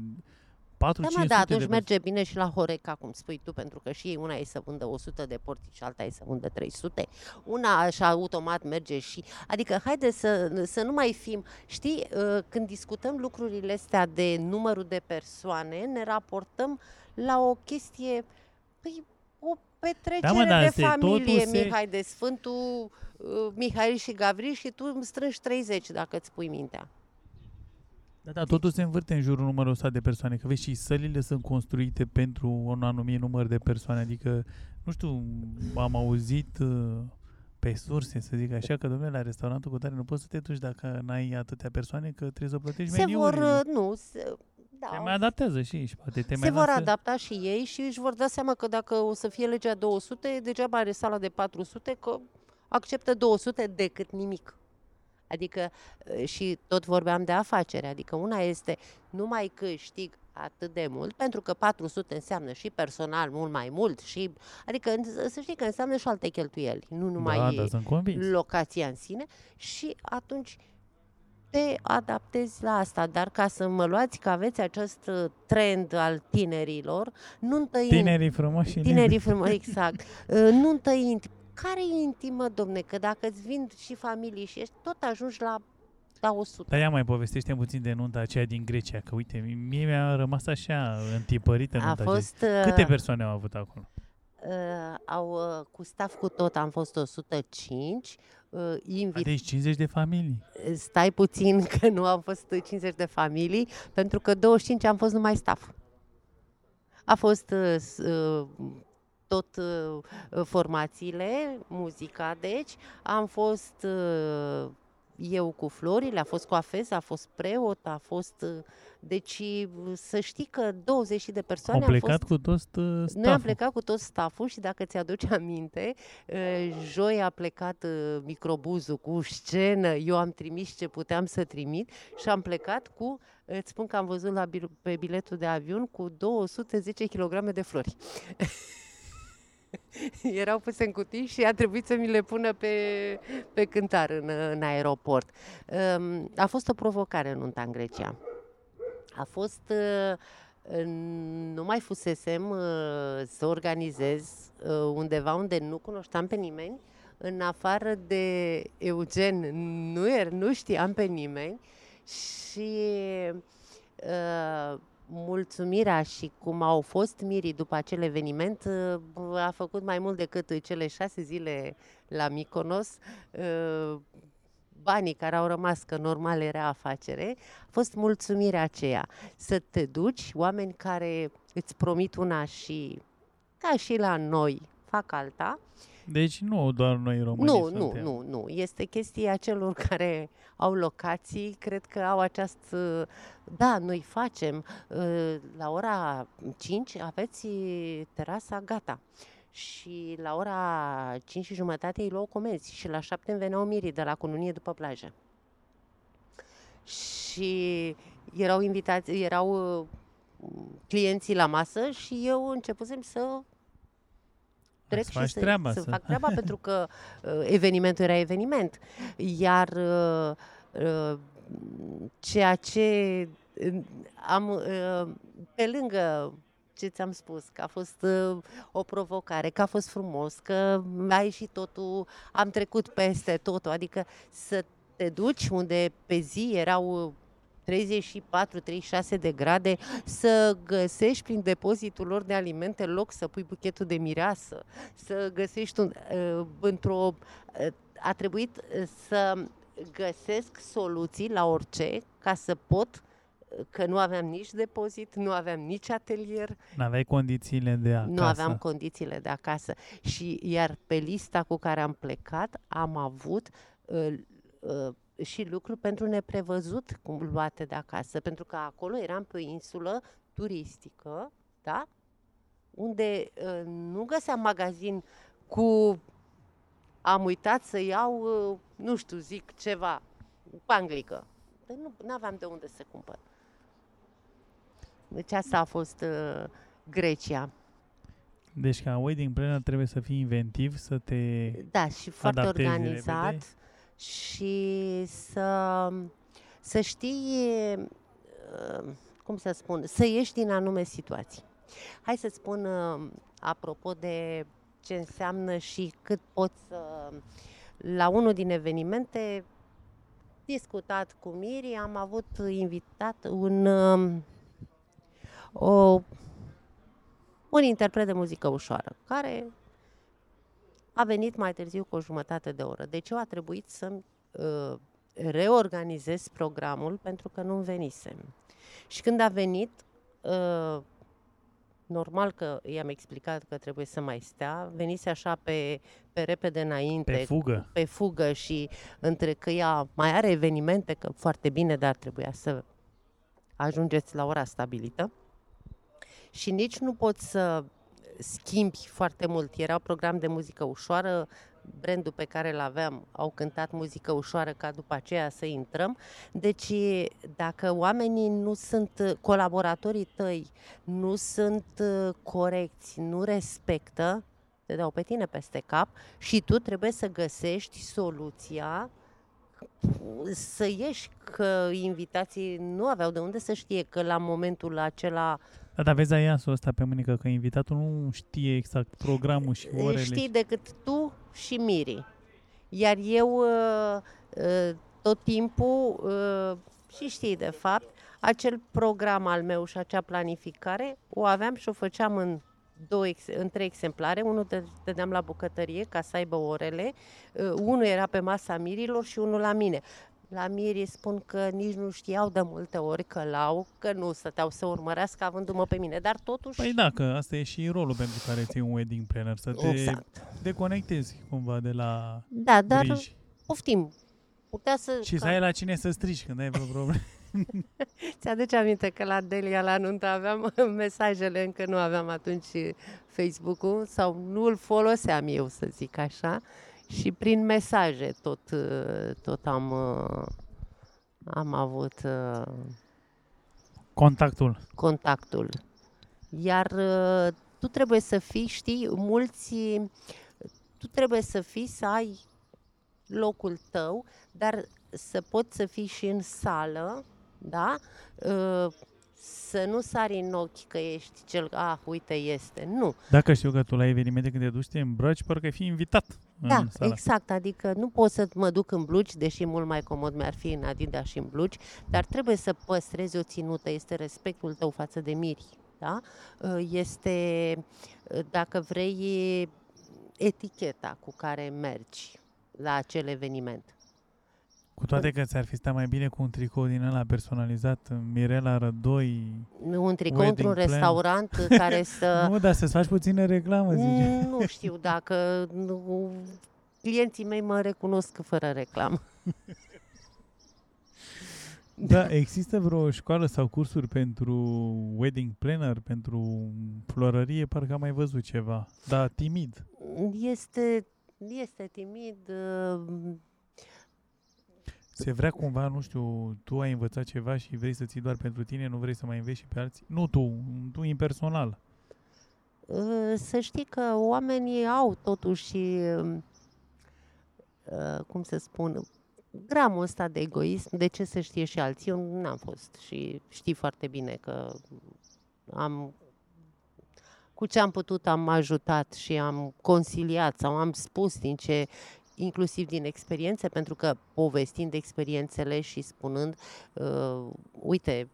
4 Da, mă, 500 da, atunci de merge bine și la Horeca, cum spui tu, pentru că și ei una e să vândă 100 de portici și alta e să vândă 300. Una așa automat merge și... Adică, haide să, să nu mai fim... Știi, uh, când discutăm lucrurile astea de numărul de persoane, ne raportăm la o chestie... Păi, o petrecere Da, mă, dar de se- familie, totul se- Mihai, de Sfântul uh, Mihail și Gavril și tu îmi strângi 30, dacă îți pui mintea. Da, da, totul se învârte în jurul numărul ăsta de persoane, că vezi și sălile sunt construite pentru un anumit număr de persoane, adică, nu știu, am auzit uh, pe surse, să zic așa, că, domnule, la restaurantul cu tare nu poți să te duci dacă n-ai atâtea persoane, că trebuie să plătești Se vor... meniurile. uh, Nu, se, da, Te mai adaptează și ei și poate te se mai vor lasă... adapta și ei și își vor da seama că dacă o să fie legea 200, degeaba are sala de 400, că acceptă 200 decât nimic. Adică uh, și tot vorbeam de afacere, adică una este numai câștig atât de mult, pentru că 400 înseamnă și personal mult mai mult și adică să știi că înseamnă și alte cheltuieli, nu numai da, da, sunt convins. locația în sine și atunci te adaptezi la asta. Dar ca să mă luați că aveți acest uh, trend al tinerilor, nu tăind... Tinerii frumoși și Tinerii frumoși, exact. Uh, nu tăind. Care e intimă, domne? Că dacă îți vin și familii și ești, tot ajungi la, la 100. Dar ia mai povestește puțin de nunta aceea din Grecia, că uite, mie mi-a rămas așa întipărită A nunta aceea. fost... uh, Câte persoane au avut acolo? Uh, au, uh, cu staff cu tot am fost 105. Uh, invit... Deci 50 de familii. Stai puțin că nu am fost 50 de familii, pentru că 25 am fost numai staff. A fost uh, tot uh, formațiile, muzica, deci am fost uh, eu cu florile, a fost coafez, a fost preot, a fost... Deci să știi că 20 de persoane Au plecat fost, cu tot stafful. Noi am plecat cu tot stafful și dacă ți-aduci aminte, joi a plecat microbuzul cu scenă, eu am trimis ce puteam să trimit și am plecat cu, îți spun că am văzut la, pe biletul de avion, cu 210 kg de flori. erau puse în cutii și a trebuit să mi le pună pe, pe cântar în, în aeroport. Um, a fost o provocare nunta în Grecia. A fost... Uh, nu mai fusesem uh, să organizez uh, undeva unde nu cunoșteam pe nimeni, în afară de Eugen, nu, er, nu știam pe nimeni și uh, mulțumirea și cum au fost mirii după acel eveniment a făcut mai mult decât cele șase zile la Mykonos. Banii care au rămas, că normal era afacere, a fost mulțumirea aceea. Să te duci, oameni care îți promit una și, ca și la noi, fac alta, deci nu doar noi români Nu, nu, nu, nu. Este chestia celor care au locații, cred că au această... Da, noi facem. Uh, la ora 5 aveți terasa gata. Și la ora 5 și jumătate îi luau comenzi și la 7 îmi veneau mirii de la cununie după plajă. Și erau invitați, erau uh, clienții la masă și eu începusem să trec și să, treaba, să, să fac treaba pentru că uh, evenimentul era eveniment. Iar uh, uh, ceea ce uh, am uh, pe lângă ce ți-am spus, că a fost uh, o provocare, că a fost frumos, că a ieșit totul, am trecut peste totul, adică să te duci unde pe zi erau 34-36 de grade, să găsești prin depozitul lor de alimente loc să pui buchetul de mireasă, să găsești un, uh, într-o... Uh, a trebuit uh, să găsesc soluții la orice ca să pot că nu aveam nici depozit, nu aveam nici atelier. Nu aveai condițiile de acasă. Nu aveam condițiile de acasă. Și iar pe lista cu care am plecat am avut uh, uh, și lucruri pentru neprevăzut cum luate de acasă, pentru că acolo eram pe o insulă turistică, da? Unde uh, nu găseam magazin cu am uitat să iau, uh, nu știu, zic ceva, panglică. Dar nu aveam de unde să cumpăr. Deci asta a fost uh, Grecia. Deci ca wedding planner trebuie să fii inventiv, să te Da, și foarte organizat. Repede și să, să știi, uh, cum să spun, să ieși din anume situații. Hai să spun, uh, apropo de ce înseamnă și cât poți să... La unul din evenimente, discutat cu Miri, am avut invitat un, um, o, un interpret de muzică ușoară, care a venit mai târziu cu o jumătate de oră. Deci eu a trebuit să uh, reorganizez programul pentru că nu venisem. Și când a venit, uh, normal că i-am explicat că trebuie să mai stea, venise așa pe, pe repede înainte. Pe fugă. Pe fugă și între că ea mai are evenimente, că foarte bine, dar trebuia să ajungeți la ora stabilită. Și nici nu pot să schimbi foarte mult. Era un program de muzică ușoară, brandul pe care îl aveam au cântat muzică ușoară ca după aceea să intrăm. Deci dacă oamenii nu sunt, colaboratorii tăi nu sunt uh, corecți, nu respectă, te dau pe tine peste cap și tu trebuie să găsești soluția să ieși că invitații nu aveau de unde să știe că la momentul acela da, dar vezi aiasul ăsta pe mânică, că invitatul nu știe exact programul și orele. Știi decât tu și Miri. Iar eu uh, uh, tot timpul, uh, și știi de fapt, acel program al meu și acea planificare o aveam și o făceam în două, ex- în trei exemplare, unul dă- dădeam la bucătărie ca să aibă orele, uh, unul era pe masa mirilor și unul la mine. La mirii spun că nici nu știau de multe ori că l-au, că nu stăteau să urmărească avându-mă pe mine, dar totuși... Păi da, că asta e și rolul pentru care ții un wedding planner, să te exact. deconectezi cumva de la Da, dar griji. poftim. Putea să... Și să ai la cine să strici când ai vreo problemă. Ți-aduce aminte că la Delia la nuntă aveam mesajele, încă nu aveam atunci Facebook-ul sau nu îl foloseam eu, să zic așa, și prin mesaje tot, uh, tot am, uh, am avut uh, Contactul. contactul. Iar uh, tu trebuie să fii, știi, mulți, tu trebuie să fii, să ai locul tău, dar să poți să fii și în sală, da? Uh, Să nu sari în ochi că ești cel, ah, uite, este. Nu. Dacă știu că tu la evenimente când te duci, te îmbraci, parcă ai fi invitat Da, în sala. exact, adică nu pot să mă duc în blugi, deși mult mai comod mi-ar fi în Adidas și în blugi, dar trebuie să păstrezi o ținută, este respectul tău față de miri, da? Uh, Este, uh, dacă vrei, eticheta cu care mergi la acel eveniment. Cu toate că ți-ar fi stat mai bine cu un tricou din ăla personalizat, Mirela Rădoi. Un tricou Wedding într-un plan. restaurant care să... Nu, dar să-ți faci puțină reclamă, zice. Mm, Nu știu dacă nu, clienții mei mă recunosc fără reclamă. Da, există vreo școală sau cursuri pentru wedding planner, pentru florărie? Parcă am mai văzut ceva. Da, timid. Este, este timid, uh, Se vrea cumva, nu știu, tu ai învățat ceva și vrei să ții doar pentru tine, nu vrei să mai înveți și pe alții? Nu tu, tu impersonal. uh, să știi că oamenii au totuși, uh, cum să spun, gramul ăsta de egoism, de ce să știe și alții? Eu n-am fost și știi foarte bine că am cu ce am putut am ajutat și am consiliat sau am spus din ce inclusiv din experiențe, pentru că povestind experiențele și spunând, uh, uite,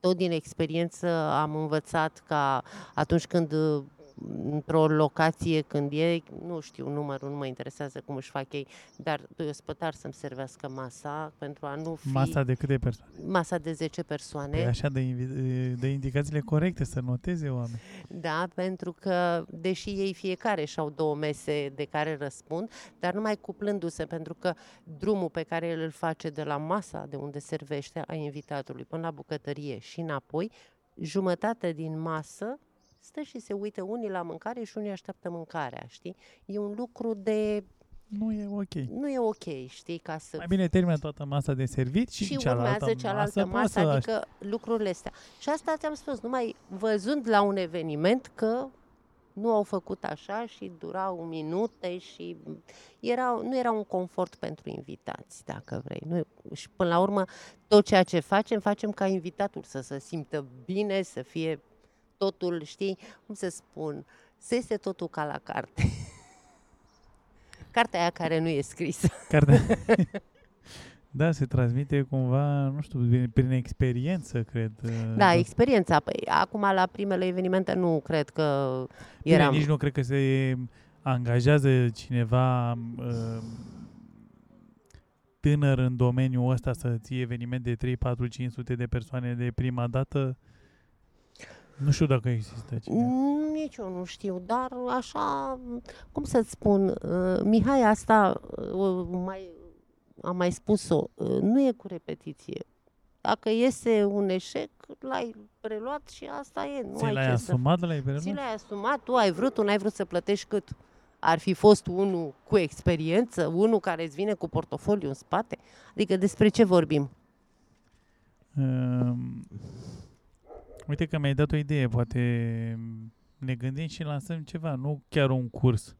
tot din experiență am învățat ca atunci când uh, într-o locație când e, nu știu numărul, nu mă interesează cum își fac ei, dar doi ospătari să-mi servească masa pentru a nu fi Masa de câte persoane? masa de 10 persoane. Păi așa de, invi- de indicațiile corecte, să noteze oameni. Da, pentru că, deși ei fiecare și-au două mese de care răspund, dar numai cuplându-se, pentru că drumul pe care el îl face de la masa de unde servește a invitatului până la bucătărie și înapoi, jumătate din masă stă și se uită unii la mâncare și unii așteaptă mâncarea, știi? E un lucru de... Nu e ok. nu e ok, știi, ca să Mai bine termină toată masa de servit și, și cealaltă urmează cealaltă masă, masă, poți să adică lucrurile astea. Și asta ți-am spus, numai văzând la un eveniment că nu au făcut așa și durau minute și era, nu era un confort pentru invitați, dacă vrei. Nu, și până la urmă, tot ceea ce facem, facem ca invitatul să se simtă bine, să fie totul, știi, cum să spun, să este totul ca la carte. Cartea aia care nu e scrisă. Cartea... da, se transmite cumva, nu știu, prin, prin experiență, cred. Da, experiența. Păi, acum, la primele evenimente, nu cred că Bine, eram... nici nu cred că se angajează cineva uh, tânăr în domeniul ăsta să ții eveniment de 3, 4, 500 de persoane de prima dată. Nu știu dacă există cineva. Mm, Nici eu nu știu, dar așa, cum să-ți spun, uh, Mihai, asta uh, mai, am mai spus-o, uh, nu e cu repetiție. Dacă iese un eșec, l-ai preluat și asta e. Nu Ți ai l-ai ce să asumat de la Ți eveniment? l-ai asumat, tu ai vrut, tu n-ai vrut să plătești cât? Ar fi fost unul cu experiență, unul care îți vine cu portofoliu în spate? Adică despre ce vorbim? Um, uite că mi-ai dat o idee, poate ne gândim și lansăm ceva, nu chiar un curs,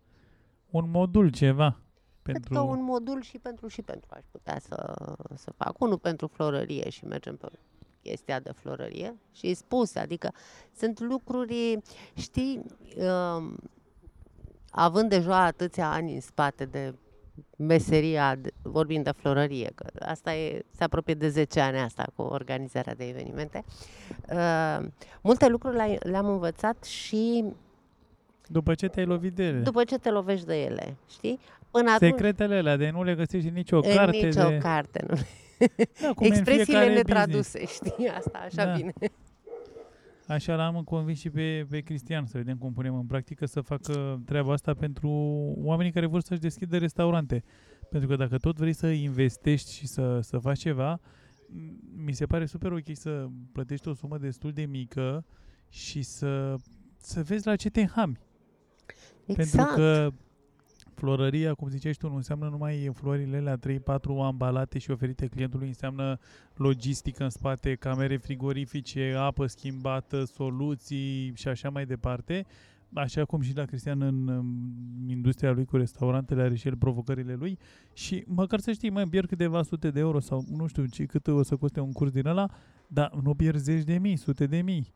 un modul ceva. Pentru... Cred că un modul și pentru și pentru aș putea să, să fac. Unul pentru florărie și mergem pe chestia de florărie și spus, adică sunt lucruri, știi, um, având deja atâția ani în spate de meseria, de- vorbind de florărie, că asta e, se apropie de 10 ani asta cu organizarea de evenimente. Uh, multe lucruri le- le-am învățat și După ce te-ai lovit de ele. după ce te lovești de ele, știi? Până atunci, Secretele alea de nu le găsești în nicio în carte. nicio de... carte, nu. Da, cum e în Expresiile fiecare netraduse, știi? Asta așa Da. vine. Așa l-am convins și pe, pe Cristian să vedem cum punem în practică să facă treaba asta pentru oamenii care vor să-și deschidă restaurante. Pentru că dacă tot vrei să investești și să, să faci ceva, m- mi se pare super ok să plătești o sumă destul de mică și să, să vezi la ce te înhami. Exact. Pentru că florăria, cum ziceai și tu, nu înseamnă numai florile alea 3-4 ambalate și oferite clientului, înseamnă logistică în spate, camere frigorifice, apă schimbată, soluții și așa mai departe. Așa cum și la Cristian în um, industria lui cu restaurantele are și el provocările lui și măcar să știi, mai pierd câteva sute de euro sau nu știu ce, cât o să coste un curs din ăla, dar nu pierd zeci de mii, sute de mii.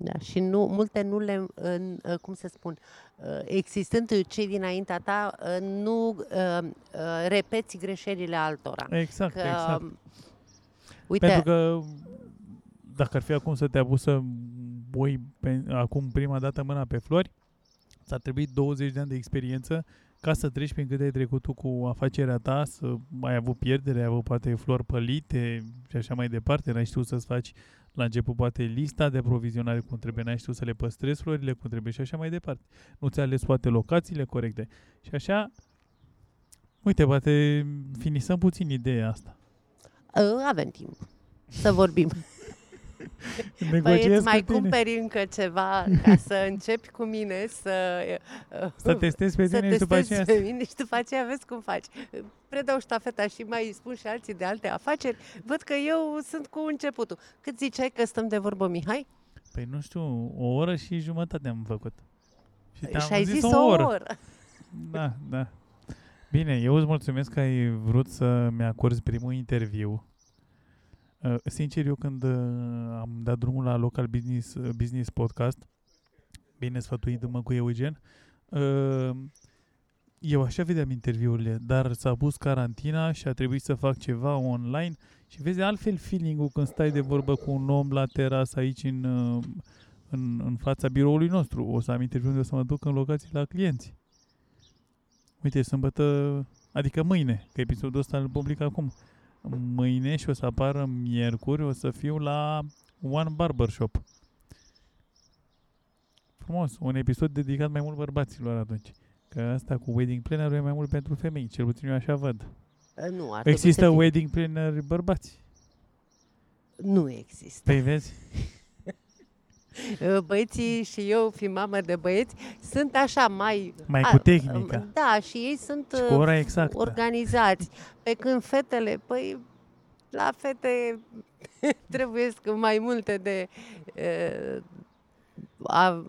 Da, și nu, multe nu le, în, uh, cum să spun, uh, existând cei dinaintea ta, uh, nu uh, uh, repeți greșelile altora. Exact, Că, exact. um, Uite, Pentru că dacă ar fi acum să te apuci să pui pe, acum prima dată mâna pe flori, ți-ar trebui 20 de ani de experiență ca să treci prin cât ai trecut tu cu afacerea ta, să ai avut pierdere, ai avut poate flori pălite și așa mai departe, n-ai știut să-ți faci la început poate lista de aprovizionare cum trebuie, n-ai știut să le păstrezi florile cum trebuie și așa mai departe. Nu ți-ai ales poate locațiile corecte. Și așa, uite, poate finisăm puțin ideea asta. uh, avem timp să vorbim. Păi Negociez îți mai cu tine. cumperi încă ceva ca să începi cu mine să... uh, Să testezi pe să tine și după testezi aceea pe mine și după aceea vezi cum faci. Predau ștafeta și mai spun și alții de alte afaceri. Văd că eu sunt cu începutul. Cât ziceai că stăm de vorbă, Mihai? Păi nu știu, o oră și jumătate am făcut. Și te-am și ai zis o oră. oră. Da, da. Bine, eu îți mulțumesc că ai vrut să mi-acorzi primul interviu. Uh, sincer, eu când uh, am dat drumul la Local Business, uh, Business Podcast, bine sfătuindu-mă cu Eugen, uh, eu așa vedeam interviurile, dar s-a pus carantina și a trebuit să fac ceva online și vezi altfel feeling-ul când stai de vorbă cu un om la terasă aici în, uh, în, în fața biroului nostru. O să am interviu unde o să mă duc în locații la clienți. Uite, sâmbătă, adică mâine, că episodul ăsta îl public acum. Mâine și o să apară miercuri, o să fiu la One Barber Shop. Frumos, un episod dedicat mai mult bărbaților atunci. Că asta cu wedding planner e mai mult pentru femei, cel puțin eu așa văd. Uh, Nu, ar trebui Există să fie- wedding planner bărbați. Nu există. Păi vezi? Uh, Băieții și eu, fi mamă de băieți, sunt așa mai... Mai a- cu tehnica. Da, și ei sunt Și cu uh, ora exactă. organizați. Pe când fetele, păi, la fete trebuie mai multe de, uh, a-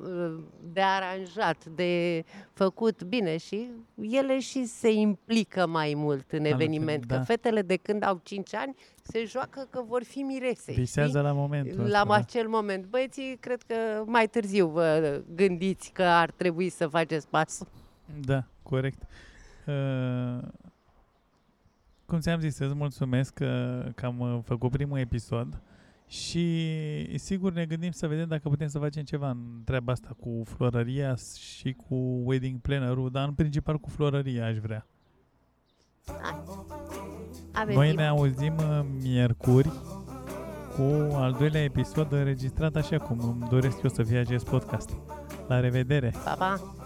de aranjat, de făcut bine și ele și se implică mai mult în Altfel, eveniment. Că da. fetele de când au 5 ani se joacă că vor fi mirese. Visează știi? la momentul la ăsta, da. acel moment. Băieții, cred că mai târziu vă gândiți că ar trebui să faceți pasul. Da, corect. Uh, cum ți-am zis, îți mulțumesc că, că am uh, făcut primul episod și sigur ne gândim să vedem dacă putem să facem ceva în treaba asta cu florăria și cu wedding planner-ul, dar în principal cu florăria aș vrea. Avem Noi timp. ne auzim uh, miercuri cu al doilea episod înregistrat așa cum îmi doresc eu să fie acest podcast. La revedere! Pa, pa!